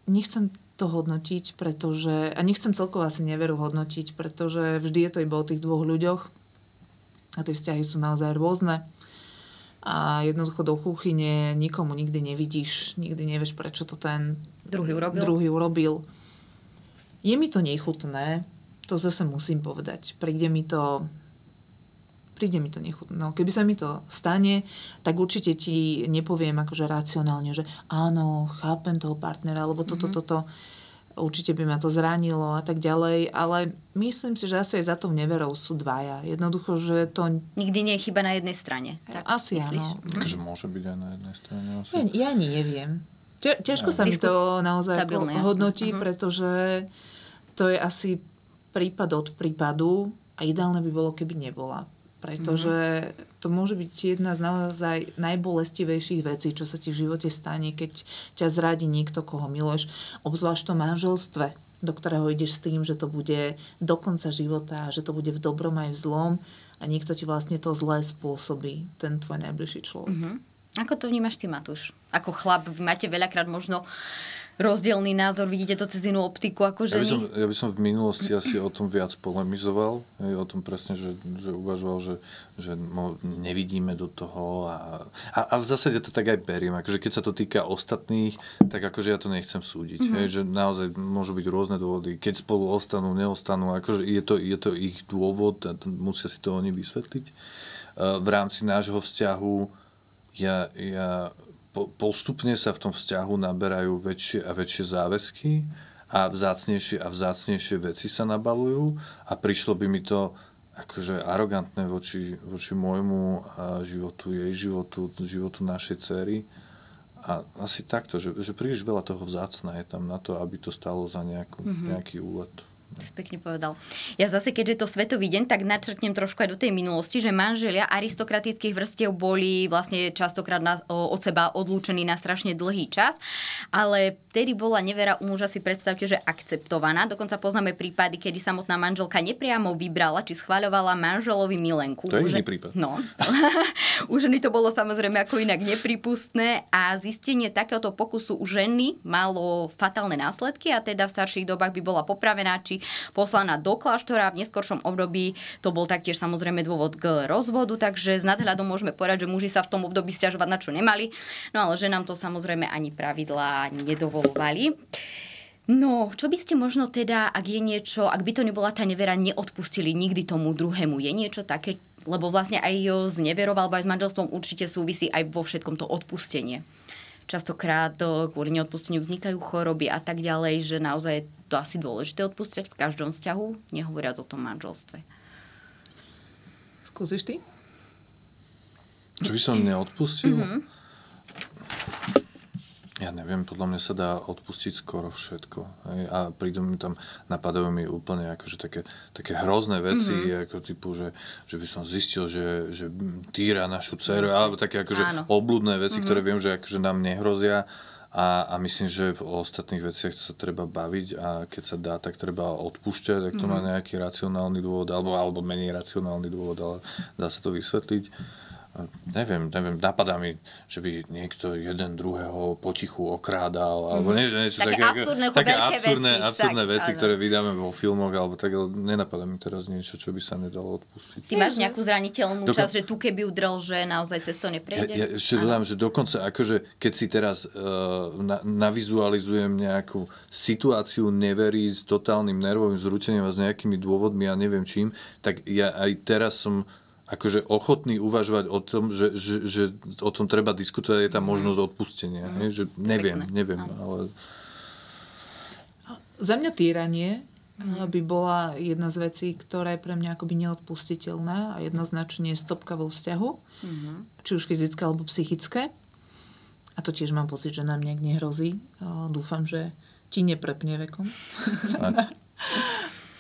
D: nechcem to hodnotiť, pretože, a nechcem celkovo asi neveru hodnotiť, pretože vždy je to iba o tých dvoch ľuďoch a tie vzťahy sú naozaj rôzne a jednoducho do kuchyne nikomu nikdy nevidíš, nikdy nevieš, prečo to ten
C: druhý urobil.
D: Druhý urobil. Je mi to nechutné, to zase musím povedať. Príde mi to príde mi to nechutné. No, keby sa mi to stane, tak určite ti nepoviem akože racionálne, že áno, chápem toho partnera, alebo toto, mm-hmm. toto, určite by ma to zranilo a tak ďalej, ale myslím si, že asi aj za tou neverou sú dvaja. Jednoducho, že to...
C: Nikdy nie je chyba na jednej strane. Tak
D: asi
C: myslíš?
D: áno.
E: Takže môže byť aj na jednej strane. Asi.
D: Ja, ja ani neviem. Ťažko sa mi to naozaj ako hodnotí, uh-huh. pretože to je asi prípad od prípadu a ideálne by bolo, keby nebola pretože to môže byť jedna z naozaj najbolestivejších vecí, čo sa ti v živote stane, keď ťa zradí niekto, koho miluješ, obzvlášť v tom manželstve, do ktorého ideš s tým, že to bude do konca života, že to bude v dobrom aj v zlom a niekto ti vlastne to zlé spôsobí, ten tvoj najbližší človek. Mm-hmm.
C: Ako to vnímaš ty, Matúš? Ako chlap, vy máte veľakrát možno rozdielný názor, vidíte to cez inú optiku ako ženy?
E: Ja by som, ja by som v minulosti asi o tom viac polemizoval, o tom presne, že, že uvažoval, že, že nevidíme do toho a, a, a v zásade to tak aj beriem, akože keď sa to týka ostatných, tak akože ja to nechcem súdiť, mm-hmm. hej, že naozaj môžu byť rôzne dôvody, keď spolu ostanú, neostanú, akože je to, je to ich dôvod a musia si to oni vysvetliť. V rámci nášho vzťahu ja, ja po, postupne sa v tom vzťahu naberajú väčšie a väčšie záväzky a vzácnejšie a vzácnejšie veci sa nabalujú a prišlo by mi to akože arogantné voči, voči môjmu životu, jej životu, životu našej cery. A asi takto, že, že príliš veľa toho vzácna je tam na to, aby to stalo za nejakú, mm-hmm. nejaký úlet.
C: Pekne povedal. Ja zase, keďže je to Svetový deň, tak načrtnem trošku aj do tej minulosti, že manželia aristokratických vrstiev boli vlastne častokrát na, od seba odlúčení na strašne dlhý čas, ale vtedy bola nevera u muža si predstavte, že akceptovaná. Dokonca poznáme prípady, kedy samotná manželka nepriamo vybrala, či schváľovala manželovi milenku.
E: To je iný prípad.
C: No. u ženy to bolo samozrejme ako inak nepripustné a zistenie takéhoto pokusu u ženy malo fatálne následky a teda v starších dobách by bola popravená, či poslaná do kláštora. V neskoršom období to bol taktiež samozrejme dôvod k rozvodu, takže s nadhľadom môžeme povedať, že muži sa v tom období stiažovať na čo nemali. No ale že nám to samozrejme ani pravidlá nedovolovali. No, čo by ste možno teda, ak je niečo, ak by to nebola tá nevera, neodpustili nikdy tomu druhému? Je niečo také, lebo vlastne aj s neverou alebo aj s manželstvom určite súvisí aj vo všetkom to odpustenie. Častokrát kvôli neodpusteniu vznikajú choroby a tak ďalej, že naozaj je to asi dôležité odpustiť v každom vzťahu, nehovoriac o tom manželstve.
D: Skúsiš ty?
E: Čo by som neodpustil? Mm-hmm ja neviem, podľa mňa sa dá odpustiť skoro všetko. Hej? A prídu mi tam, napadajú mi úplne akože také, také hrozné veci, mm-hmm. ako typu, že, že by som zistil, že, že týra našu dceru, yes. alebo také akože Áno. oblúdne veci, mm-hmm. ktoré viem, že akože nám nehrozia. A, a myslím, že v ostatných veciach sa treba baviť a keď sa dá, tak treba odpúšťať, tak to mm-hmm. má nejaký racionálny dôvod, alebo, alebo menej racionálny dôvod, ale dá sa to vysvetliť neviem, neviem, napadá mi, že by niekto jeden druhého potichu okrádal, alebo nie, niečo
C: také, také absurdné, také absurdné,
E: veci, absurdné však, veci ktoré vydáme vo filmoch, alebo tak, ale nenapadá mi teraz niečo, čo by sa nedalo odpustiť.
C: Ty máš nejakú zraniteľnú Dokon... časť, že tu keby udrel, že naozaj cez to neprejde?
E: Ja, ja ešte dodám, že dokonca, akože, keď si teraz uh, na, navizualizujem nejakú situáciu neverí s totálnym nervovým zrútením a s nejakými dôvodmi a neviem čím, tak ja aj teraz som akože ochotný uvažovať o tom, že, že, že o tom treba diskutovať, je tam mhm. možnosť odpustenia. Mm. Že neviem, neviem, ale...
D: Za mňa týranie mm. by bola jedna z vecí, ktorá je pre mňa akoby neodpustiteľná a jednoznačne stopka vo vzťahu, mm. či už fyzické alebo psychické. A to tiež mám pocit, že nám nejak nehrozí. Dúfam, že ti neprepne vekom.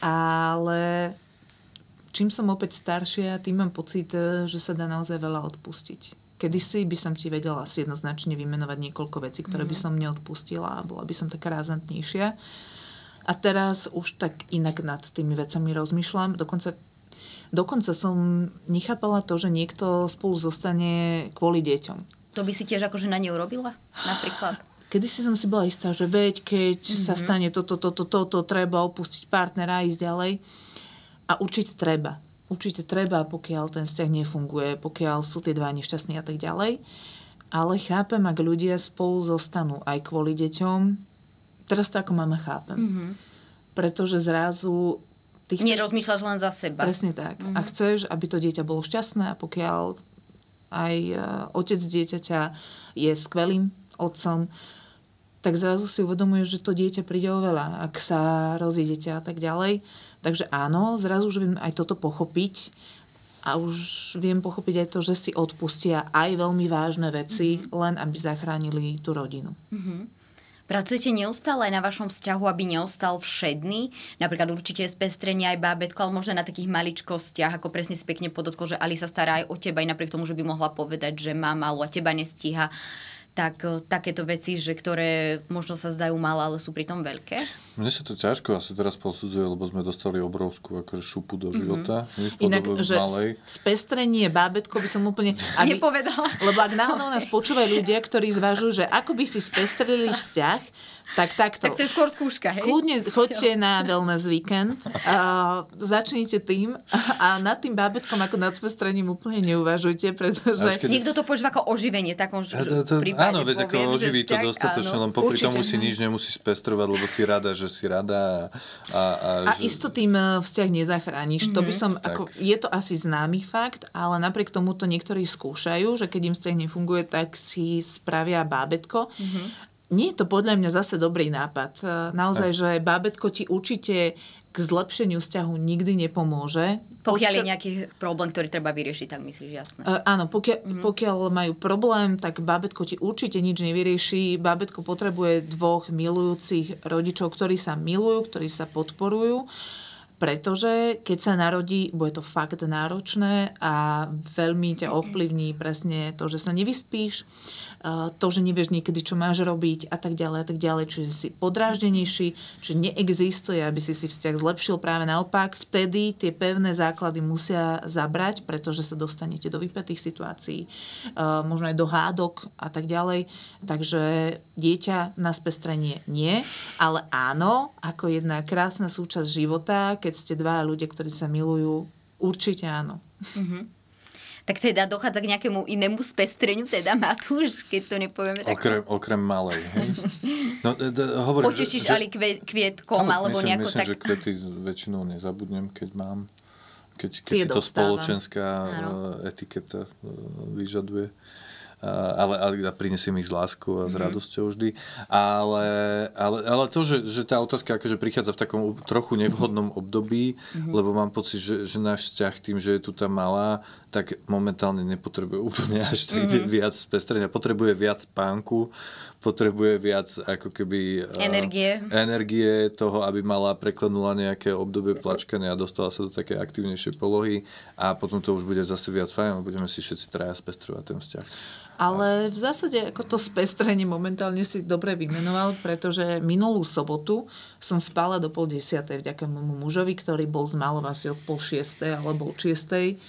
D: Ale čím som opäť staršia, tým mám pocit, e, že sa dá naozaj veľa odpustiť. Kedysi by som ti vedela asi jednoznačne vymenovať niekoľko vecí, ktoré by mhm. som neodpustila a bola by som taká rázantnejšia. A teraz už tak inak nad tými vecami rozmýšľam. Dokonca, dokonca som nechápala to, že niekto spolu zostane kvôli deťom.
C: To by si tiež akože na ne urobila? Napríklad?
D: kedy si som si bola istá, že veď, keď mm-hmm. sa stane toto, toto, toto, treba opustiť partnera a ísť ďalej. A určite treba. Určite treba, pokiaľ ten vzťah nefunguje, pokiaľ sú tie dva nešťastní a tak ďalej. Ale chápem, ak ľudia spolu zostanú aj kvôli deťom. Teraz to ako mama chápem. Mm-hmm. Pretože zrazu
C: Ty chceš... Nerozmýšľaš len za seba.
D: Presne tak. Mm-hmm. A chceš, aby to dieťa bolo šťastné a pokiaľ aj e, otec dieťaťa je skvelým otcom, tak zrazu si uvedomuješ, že to dieťa príde oveľa, ak sa rozídete a tak ďalej. Takže áno, zrazu už viem aj toto pochopiť a už viem pochopiť aj to, že si odpustia aj veľmi vážne veci, mm-hmm. len aby zachránili tú rodinu. Mm-hmm.
C: Pracujete neustále aj na vašom vzťahu, aby neostal všedný? Napríklad určite je spestrenie aj bábetko, ale možno na takých maličkostiach, ako presne si pekne podotkol, že Ali sa stará aj o teba, aj napriek tomu, že by mohla povedať, že má málo a teba nestíha tak e, takéto veci, že ktoré možno sa zdajú malé, ale sú pritom veľké?
E: Mne sa to ťažko asi teraz posudzuje, lebo sme dostali obrovskú akože šupu do mhm. života. Mm-hmm.
D: Inak, že malej. spestrenie, bábetko by som úplne...
C: Aby, Nepovedala.
D: Lebo ak náhodou nás počúvajú ľudia, ktorí zvažujú, že ako by si spestrili vzťah, tak takto.
C: Tak to je skôr skúška, hej?
D: Kľudne choďte na wellness weekend, a začnite tým a nad tým bábetkom ako nad spestrením úplne neuvažujte, pretože...
C: Keď... Niekto to požíva ako oživenie, takom ja, to, to,
E: Áno, veď ako oživí to dostatočne, len popri Určite. tomu si nič nemusí spestrovať, lebo si rada, že si rada. A, a,
D: a že... isto tým eh, vzťah nezachrániš. Mm-hmm. To by mhm. som, ako, je to asi známy fakt, ale napriek tomu to niektorí skúšajú, že keď im vzťah nefunguje, tak si spravia bábetko. Mm-hmm nie je to podľa mňa zase dobrý nápad. E, naozaj, že bábetko ti určite k zlepšeniu vzťahu nikdy nepomôže.
C: Pokiaľ je nejaký problém, ktorý treba vyriešiť, tak myslíš jasné. Uh,
D: áno, pokiaľ, mm-hmm. pokiaľ majú problém, tak bábetko ti určite nič nevyrieši. Bábetko potrebuje dvoch milujúcich rodičov, ktorí sa milujú, ktorí sa podporujú. Pretože keď sa narodí, bude to fakt náročné a veľmi ťa ovplyvní presne to, že sa nevyspíš, to, že nevieš niekedy, čo máš robiť a tak ďalej a tak ďalej. Čiže si podráždenejší, čiže neexistuje, aby si si vzťah zlepšil práve naopak. Vtedy tie pevné základy musia zabrať, pretože sa dostanete do vypetých situácií, možno aj do hádok a tak ďalej. Takže dieťa na spestrenie nie, ale áno, ako jedna krásna súčasť života, keď ste dva ľudia, ktorí sa milujú, určite áno. Mm-hmm
C: tak teda dochádza k nejakému inému spestreniu, teda Matúš, keď to nepovieme tak.
E: Okrem, okrem malej, hej?
C: No, d- d- hovorím, Potešíš že, ali kvie, kvietkom, no, alebo
E: myslím,
C: nejako
E: myslím,
C: tak...
E: že kvety väčšinou nezabudnem, keď mám. Keď, keď si to spoločenská ano. Eh, etiketa eh, vyžaduje ale, ale prinesiem ich s láskou a s mm. radosťou vždy. Ale, ale, ale to, že, že tá otázka akože prichádza v takom trochu nevhodnom období, mm-hmm. lebo mám pocit, že, že náš vzťah tým, že je tu tá malá, tak momentálne nepotrebuje úplne až mm-hmm. viac pestrenia. Potrebuje viac spánku, potrebuje viac ako keby...
C: Energie.
E: Uh, energie toho, aby mala preklenula nejaké obdobie plačkania a dostala sa do také aktívnejšej polohy a potom to už bude zase viac fajn, budeme si všetci traja spestrovať ten vzťah.
D: Ale v zásade ako to spestrenie momentálne si dobre vymenoval, pretože minulú sobotu som spala do pol desiatej vďaka môjmu mužovi, ktorý bol z Malov asi od pol šiestej alebo od šiestej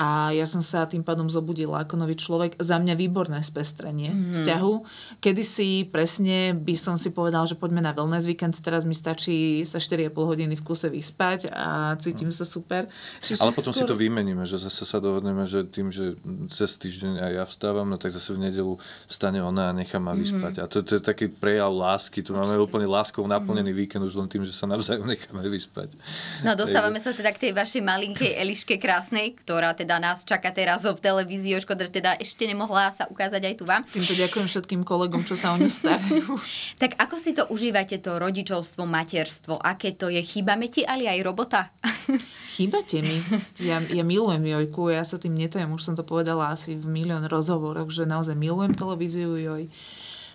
D: a ja som sa tým pádom zobudila ako nový človek. Za mňa výborné spestrenie mm. vzťahu. Kedy si presne by som si povedal, že poďme na wellness víkend, teraz mi stačí sa 4,5 hodiny v kuse vyspať a cítim sa super.
E: Čiže Ale potom skôr... si to vymeníme, že zase sa dohodneme, že tým, že cez týždeň aj ja vstávam, no tak zase v nedelu vstane ona a nechá ma vyspať. Mm. A to, to je taký prejav lásky. Tu máme úplne láskou naplnený mm. víkend už len tým, že sa navzájom necháme vyspať.
C: No dostávame sa teda k tej vašej malinkej Eliške krásnej, ktorá teda teda nás čaká teraz v televízii, škoda, teda ešte nemohla sa ukázať aj tu vám.
D: Týmto ďakujem všetkým kolegom, čo sa o ňu starajú.
C: tak ako si to užívate, to rodičovstvo, materstvo? Aké to je? Chýbame ti, ale aj robota?
D: Chýbate mi. Ja, ja milujem Jojku, ja sa tým netajem, už som to povedala asi v milión rozhovoroch, že naozaj milujem televíziu Joj.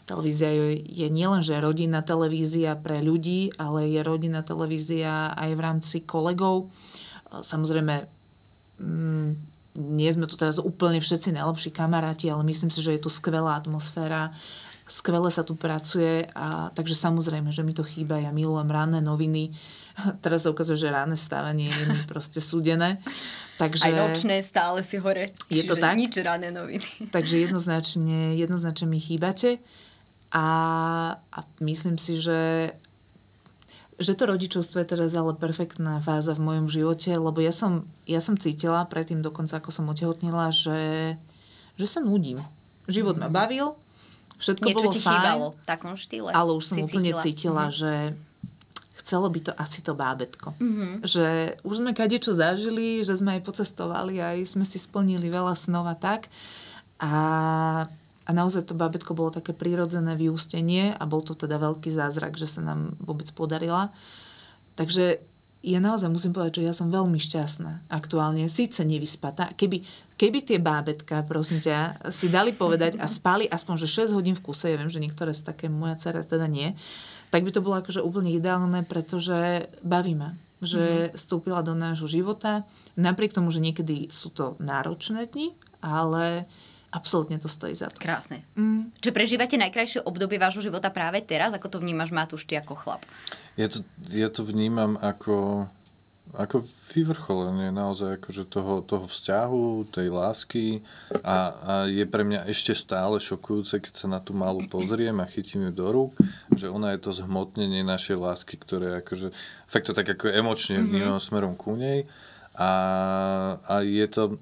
D: Televízia je nielenže rodinná televízia pre ľudí, ale je rodinná televízia aj v rámci kolegov. Samozrejme, mm, nie sme tu teraz úplne všetci najlepší kamaráti, ale myslím si, že je tu skvelá atmosféra, skvele sa tu pracuje a takže samozrejme, že mi to chýba. Ja milujem ranné noviny. Teraz sa ukazuje, že ranné stávanie je mi proste súdené.
C: Takže, Aj nočné stále si hore.
D: Je to tak?
C: nič ranné noviny.
D: Takže jednoznačne, jednoznačne mi chýbate. A, a myslím si, že že to rodičovstvo je teraz ale perfektná fáza v mojom živote, lebo ja som, ja som cítila predtým dokonca, ako som otehotnila, že, že sa nudím. Život ma bavil, všetko
C: Niečo
D: bolo
C: ti
D: fajn,
C: chýbalo v takom štýle.
D: ale už som úplne
C: cítila.
D: cítila,
C: Mhm.
D: že chcelo by to asi to bábetko.
C: Mhm.
D: Že už sme kadečo zažili, že sme aj pocestovali, aj sme si splnili veľa snov a tak. A, a naozaj to bábetko bolo také prírodzené vyústenie a bol to teda veľký zázrak, že sa nám vôbec podarila. Takže ja naozaj musím povedať, že ja som veľmi šťastná aktuálne. Síce nevyspatá. Keby, keby tie bábetka, prosím ťa, si dali povedať a spali aspoň že 6 hodín v kuse, ja viem, že niektoré sú také, moja dcera teda nie, tak by to bolo akože úplne ideálne, pretože baví ma že vstúpila do nášho života. Napriek tomu, že niekedy sú to náročné dni, ale absolútne to stojí za to.
C: Krásne.
D: Mm.
C: Čiže prežívate najkrajšie obdobie vášho života práve teraz? Ako to vnímaš, Matúš, ty ako chlap?
E: Ja to, ja to vnímam ako, ako vyvrcholenie naozaj akože toho, toho vzťahu, tej lásky a, a je pre mňa ešte stále šokujúce, keď sa na tú malú pozriem a chytím ju do rúk, že ona je to zhmotnenie našej lásky, ktoré akože, fakt to tak ako emočne vnímam smerom ku nej a, a je to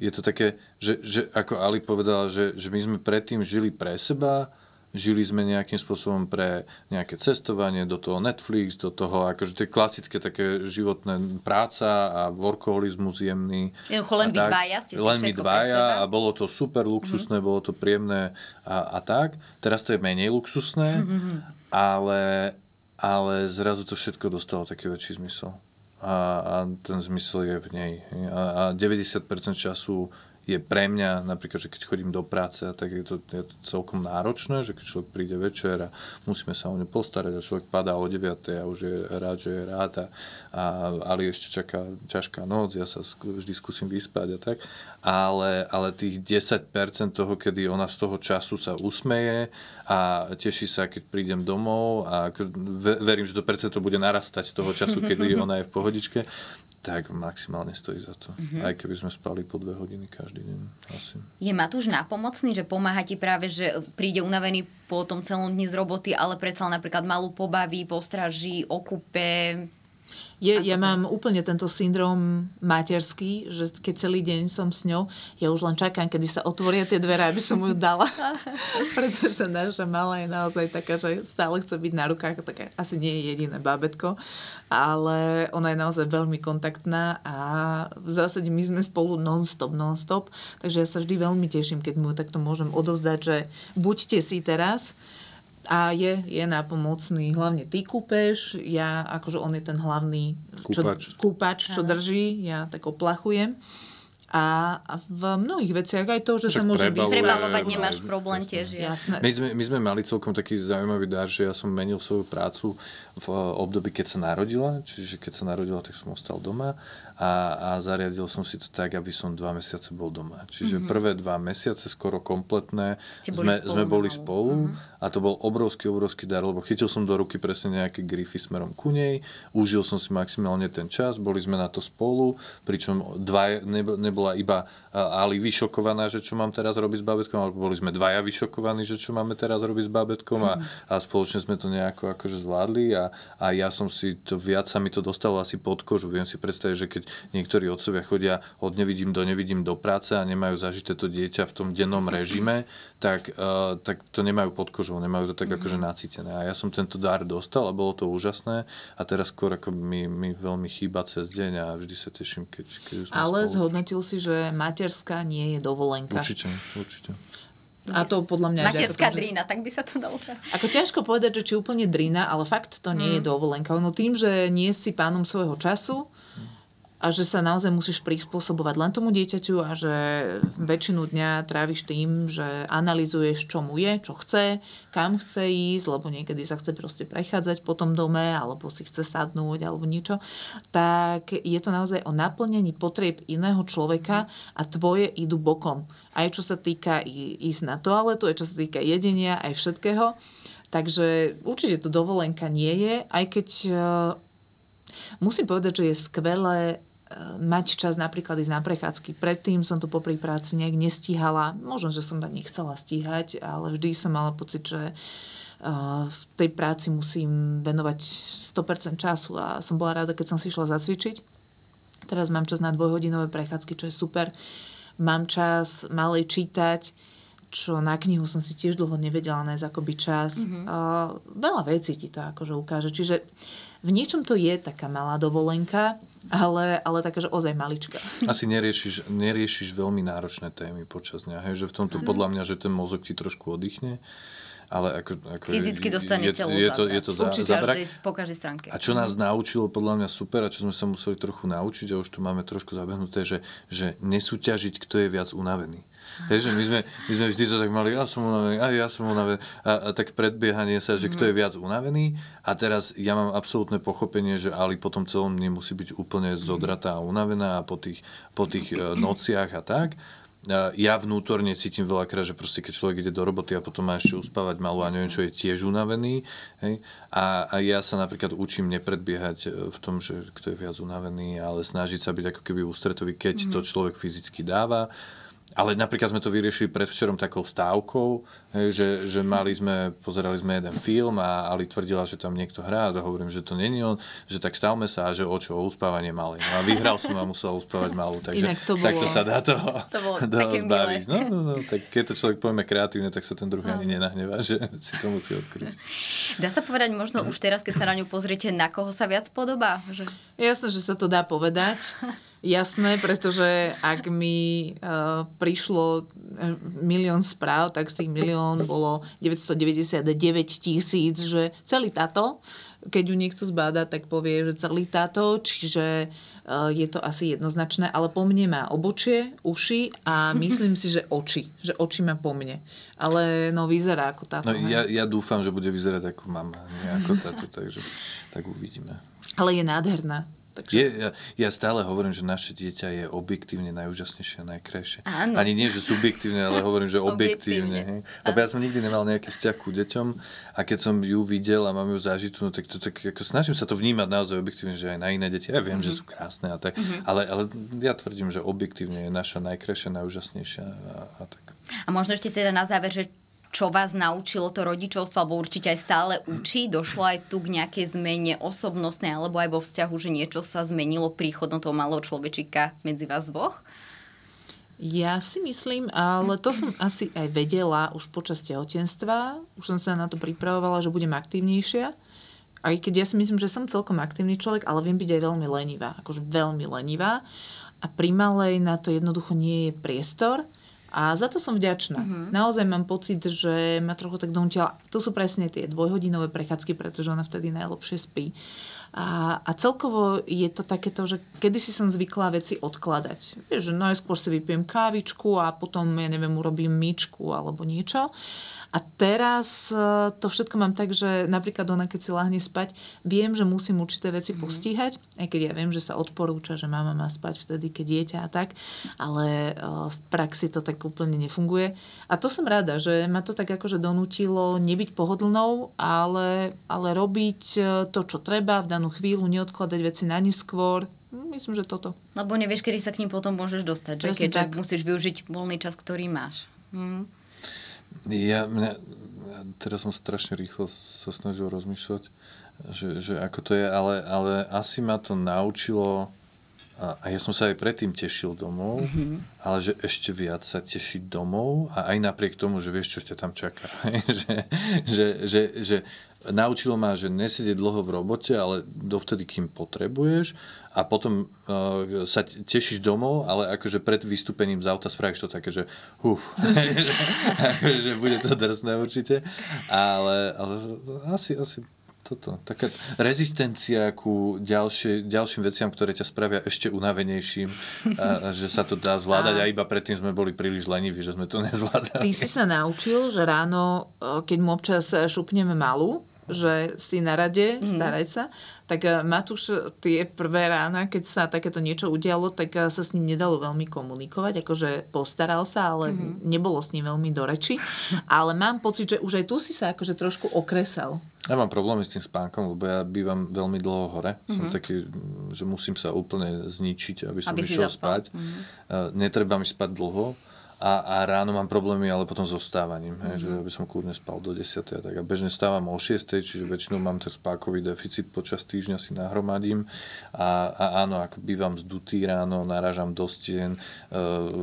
E: je to také, že, že ako Ali povedala, že, že my sme predtým žili pre seba, žili sme nejakým spôsobom pre nejaké cestovanie, do toho Netflix, do toho, akože tie klasické také životné práca a workoholizmus jemný.
C: Jednoducho len
E: tak.
C: dvaja ste
E: Len my dvaja a bolo to super luxusné, mm-hmm. bolo to príjemné a, a tak. Teraz to je menej luxusné,
C: Mhm.
E: ale, ale zrazu to všetko dostalo taký väčší zmysel. A, a ten zmysel je v nej. A, a 90% času je pre mňa, napríklad, že keď chodím do práce, tak je to, je to celkom náročné, že keď človek príde večer a musíme sa o ňu postarať a človek padá o 9 a už je rád, že je rád a, a Ali ešte čaká ťažká noc, ja sa vždy skúsim vyspať a tak, ale, ale tých 10% toho, kedy ona z toho času sa usmeje a teší sa, keď prídem domov a verím, že to percento bude narastať toho času, kedy ona je v pohodičke, tak maximálne stojí za to. Mm-hmm. Aj keby sme spali po dve hodiny každý deň. Asi.
C: Je Matúš napomocný, že pomáha ti práve, že príde unavený po tom celom dni z roboty, ale predsa napríklad malú pobaví, postraží, okupe.
D: Je, ja mám úplne tento syndrom materský, že keď celý deň som s ňou, ja už len čakám, kedy sa otvoria tie dvere, aby som ju dala. Pretože naša malá je naozaj taká, že stále chce byť na rukách, tak asi nie je jediné bábetko, ale ona je naozaj veľmi kontaktná a v zásade my sme spolu non-stop, non-stop, takže ja sa vždy veľmi teším, keď mu takto môžem odovzdať, že buďte si teraz, a je, je nápomocný. Hlavne ty kúpeš, ja, akože on je ten hlavný čo,
E: Kúpač.
D: kúpač, čo drží, ja tak oplachujem. A, a v mnohých veciach aj to, že sa
E: Však
D: môže
E: prebaluje,
D: byť...
C: Prebalovať
E: Jasné,
C: nemáš
E: jasné.
C: problém tiež. Je.
D: Jasné.
E: My sme, my sme mali celkom taký zaujímavý dar, že ja som menil svoju prácu v období, keď sa narodila. Čiže keď sa narodila, tak som ostal doma a, a zariadil som si to tak, aby som dva mesiace bol doma. Čiže mm-hmm. prvé dva mesiace, skoro kompletné,
C: Ste boli
E: sme,
C: spolu
E: sme boli spolu a to bol obrovský, obrovský dar, lebo chytil som do ruky presne nejaké grify smerom ku nej, užil som si maximálne ten čas, boli sme na to spolu, pričom dva, nebola iba Ali vyšokovaná, že čo mám teraz robiť s bábetkom, ale boli sme dvaja vyšokovaní, že čo máme teraz robiť s bábetkom a, a spoločne sme to nejako akože zvládli a, a ja som si to, viac sa mi to dostalo asi pod kožu. Viem si predstaviť, že keď niektorí otcovia chodia od nevidím do nevidím do práce a nemajú zažité to dieťa v tom dennom režime, tak, uh, tak to nemajú pod kožou, nemajú to tak akože nacítené. A ja som tento dar dostal a bolo to úžasné a teraz skôr ako mi, mi veľmi chýba cez deň a vždy sa teším, keď, keď už
D: Ale
E: spolu.
D: zhodnotil si, že materská nie je dovolenka.
E: Určite, určite.
D: A to podľa mňa...
C: Materská
D: že-
C: drína, tak by sa to dalo.
D: Ako ťažko povedať, že či úplne drina, ale fakt to nie je dovolenka. Ono tým, že nie si pánom svojho času a že sa naozaj musíš prispôsobovať len tomu dieťaťu a že väčšinu dňa tráviš tým, že analizuješ, čo mu je, čo chce, kam chce ísť, lebo niekedy sa chce proste prechádzať po tom dome, alebo si chce sadnúť, alebo niečo, tak je to naozaj o naplnení potrieb iného človeka a tvoje idú bokom. Aj čo sa týka ísť na toaletu, aj čo sa týka jedenia, aj všetkého. Takže určite to dovolenka nie je, aj keď e, musím povedať, že je skvelé mať čas napríklad ísť na prechádzky. Predtým som to popri práci nejak nestíhala. Možno, že som ma nechcela stíhať, ale vždy som mala pocit, že v tej práci musím venovať 100% času a som bola rada, keď som si išla zacvičiť. Teraz mám čas na dvojhodinové prechádzky, čo je super. Mám čas malej čítať, čo na knihu som si tiež dlho nevedela nájsť akoby čas. Mm-hmm. Uh, veľa vecí ti to akože ukáže. Čiže v niečom to je taká malá dovolenka, ale, ale taká, že ozaj malička.
E: Asi neriešiš, neriešiš veľmi náročné témy počas dňa, hej? že v tomto ano. podľa mňa, že ten mozog ti trošku oddychne ale ako, ako
C: Fyzicky dostane
E: je, je, to, je to za,
C: Určite zabrak. Každej, po každej stránke.
E: A čo nás naučilo, podľa mňa super, a čo sme sa museli trochu naučiť, a už tu máme trošku zabehnuté, že, že nesúťažiť, kto je viac unavený. Hej, že my sme, my sme vždy to tak mali, ja som unavený, a ja som unavený. A, a tak predbiehanie sa, že kto je viac unavený. A teraz ja mám absolútne pochopenie, že Ali potom celom nemusí byť úplne zodratá a unavená a po tých, po tých e, nociach a tak ja vnútorne cítim veľakrát, že proste keď človek ide do roboty a potom má ešte uspávať malú a neviem čo, je tiež unavený. Hej? A, a ja sa napríklad učím nepredbiehať e, v tom, že kto je viac unavený, ale snažiť sa byť ako keby ústretový, keď mm-hmm. to človek fyzicky dáva. Ale napríklad sme to vyriešili predvčerom takou stávkou, hej, že, že mali sme, pozerali sme jeden film a Ali tvrdila, že tam niekto hrá a hovorím, že to není on, že tak stavme sa a že o čo, o uspávanie malej. No a vyhral som a musel uspávať malú, takže Inak to bolo, takto sa dá toho, to bolo toho zbaviť. No, no, no, tak keď to človek povie kreatívne, tak sa ten druhý ani nenahnevá, že si to musí odkryť.
C: Dá sa povedať možno už teraz, keď sa na ňu pozriete, na koho sa viac podobá? Že...
D: Jasné, že sa to dá povedať. Jasné, pretože ak mi uh, prišlo eh, milión správ, tak z tých milión bolo 999 tisíc, že celý táto, keď ju niekto zbáda, tak povie, že celý táto, čiže uh, je to asi jednoznačné, ale po mne má obočie, uši a myslím si, že oči, že oči má po mne. Ale no vyzerá ako táto.
E: No, ja, ja dúfam, že bude vyzerať ako mama, nie ako táto, takže tak uvidíme.
D: Ale je nádherná.
E: Takže... Je, ja, ja stále hovorím, že naše dieťa je objektívne najúžasnejšie a najkrajšie.
C: Áno.
E: Ani nie, že subjektívne, ale hovorím, že objektívne. Lebo ja som nikdy nemal nejaký vzťah ku deťom a keď som ju videl a mám ju zažitú, no tak, to, tak ako snažím sa to vnímať naozaj objektívne, že aj na iné deti. Ja viem, mm-hmm. že mhm. sú krásne a tak, mm-hmm. ale, ale ja tvrdím, že objektívne je naša najkrajšia, najúžasnejšia a, a tak.
C: A možno ešte teda na záver, že čo vás naučilo to rodičovstvo, alebo určite aj stále učí? Došlo aj tu k nejakej zmene osobnostnej, alebo aj vo vzťahu, že niečo sa zmenilo príchodom toho malého človečika medzi vás dvoch?
D: Ja si myslím, ale to som asi aj vedela už počas tehotenstva. Už som sa na to pripravovala, že budem aktívnejšia. Aj keď ja si myslím, že som celkom aktívny človek, ale viem byť aj veľmi lenivá. Akože veľmi lenivá. A pri malej na to jednoducho nie je priestor. A za to som vďačná. Uh-huh. Naozaj mám pocit, že ma trochu tak donútila. To sú presne tie dvojhodinové prechádzky, pretože ona vtedy najlepšie spí. A, a celkovo je to takéto, že kedysi som zvykla veci odkladať. Vieš, že najskôr si vypijem kávičku a potom, ja neviem, urobím myčku alebo niečo. A teraz e, to všetko mám tak, že napríklad ona, keď si láhne spať, viem, že musím určité veci mm. postíhať, aj keď ja viem, že sa odporúča, že mama má spať vtedy, keď dieťa a tak, ale e, v praxi to tak úplne nefunguje. A to som rada, že ma to tak akože donútilo nebyť pohodlnou, ale, ale robiť e, to, čo treba v danú chvíľu, neodkladať veci na neskôr, Myslím, že toto.
C: Lebo nevieš, kedy sa k ním potom môžeš dostať, že? Keď tak. musíš využiť voľný čas, ktorý máš. Hm.
E: Ja, mňa, teraz som strašne rýchlo sa snažil rozmýšľať, že, že ako to je, ale, ale asi ma to naučilo a, a ja som sa aj predtým tešil domov, mm-hmm. ale že ešte viac sa tešiť domov a aj napriek tomu, že vieš, čo ťa tam čaká. že, že, že, že naučilo ma, že nesedieť dlho v robote, ale dovtedy, kým potrebuješ. A potom uh, sa tešíš domov, ale akože pred vystúpením z auta spravíš to také, že huf, že bude to drsné určite, ale, ale asi, asi toto, taká rezistencia ku ďalšie, ďalším veciam, ktoré ťa spravia ešte unavenejším, a, že sa to dá zvládať. A... a iba predtým sme boli príliš leniví, že sme to nezvládali.
D: Ty si sa naučil, že ráno, keď mu občas šupneme malú, že si na rade,
C: Mhm.
D: starať sa, tak eh, Matúš tie prvé rána, keď sa takéto niečo udialo, tak eh, sa s ním nedalo veľmi komunikovať, akože postaral sa, ale
C: Mhm.
D: nebolo s ním veľmi do reči. Ale mám pocit, že už aj tu si sa akože trošku okresal.
E: Ja mám problémy s tým spánkom, lebo ja bývam veľmi dlho hore. Mm-hmm. Som
C: Mhm.
E: taký, že musím sa úplne zničiť, aby som
C: Aby
E: išiel spať. Mm-hmm. Netreba mi spať dlho. A, a ráno mám problémy, ale potom so vstávaním, mm-hmm. že aby som kľudne spal do 10. A, tak. a bežne stávam o 6. Čiže väčšinou mám ten spákový deficit počas týždňa si nahromadím. A, a áno, ako bývam zdutý ráno, narážam do stien, e,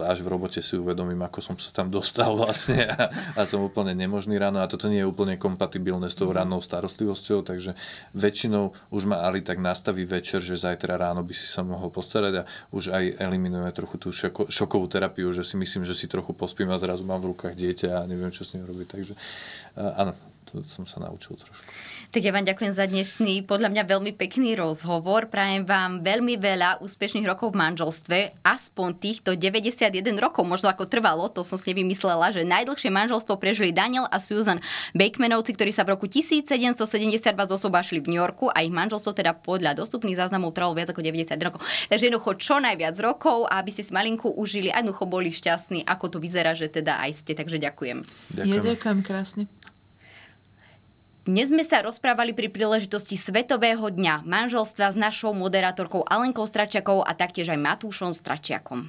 E: až v robote si uvedomím, ako som sa tam dostal vlastne a, a som úplne nemožný ráno. A toto nie je úplne kompatibilné s tou rannou starostlivosťou, takže väčšinou už ma Ali tak nastaví večer, že zajtra ráno by si sa mohol postarať a už aj eliminuje trochu tú šoko, šokovú terapiu, že si myslím, že si trochu pospím a zrazu mám v rukách dieťa a neviem, čo s ním robiť. Takže áno, to som sa naučil trošku.
C: Tak ja vám ďakujem za dnešný, podľa mňa veľmi pekný rozhovor. Prajem vám veľmi veľa úspešných rokov v manželstve, aspoň týchto 91 rokov, možno ako trvalo, to som si nevymyslela, že najdlhšie manželstvo prežili Daniel a Susan Bakemenovci, ktorí sa v roku 1772 zosobášili v New Yorku a ich manželstvo teda podľa dostupných záznamov trvalo viac ako 90 rokov. Takže jednoducho čo najviac rokov, aby ste si malinku užili a jednoducho boli šťastní, ako to vyzerá, že teda aj ste. Takže ďakujem.
E: Ďakujem.
D: Ja ďakujem krásne.
C: Dnes sme sa rozprávali pri príležitosti Svetového dňa manželstva s našou moderátorkou Alenkou Stračiakou a taktiež aj Matúšom Stračiakom.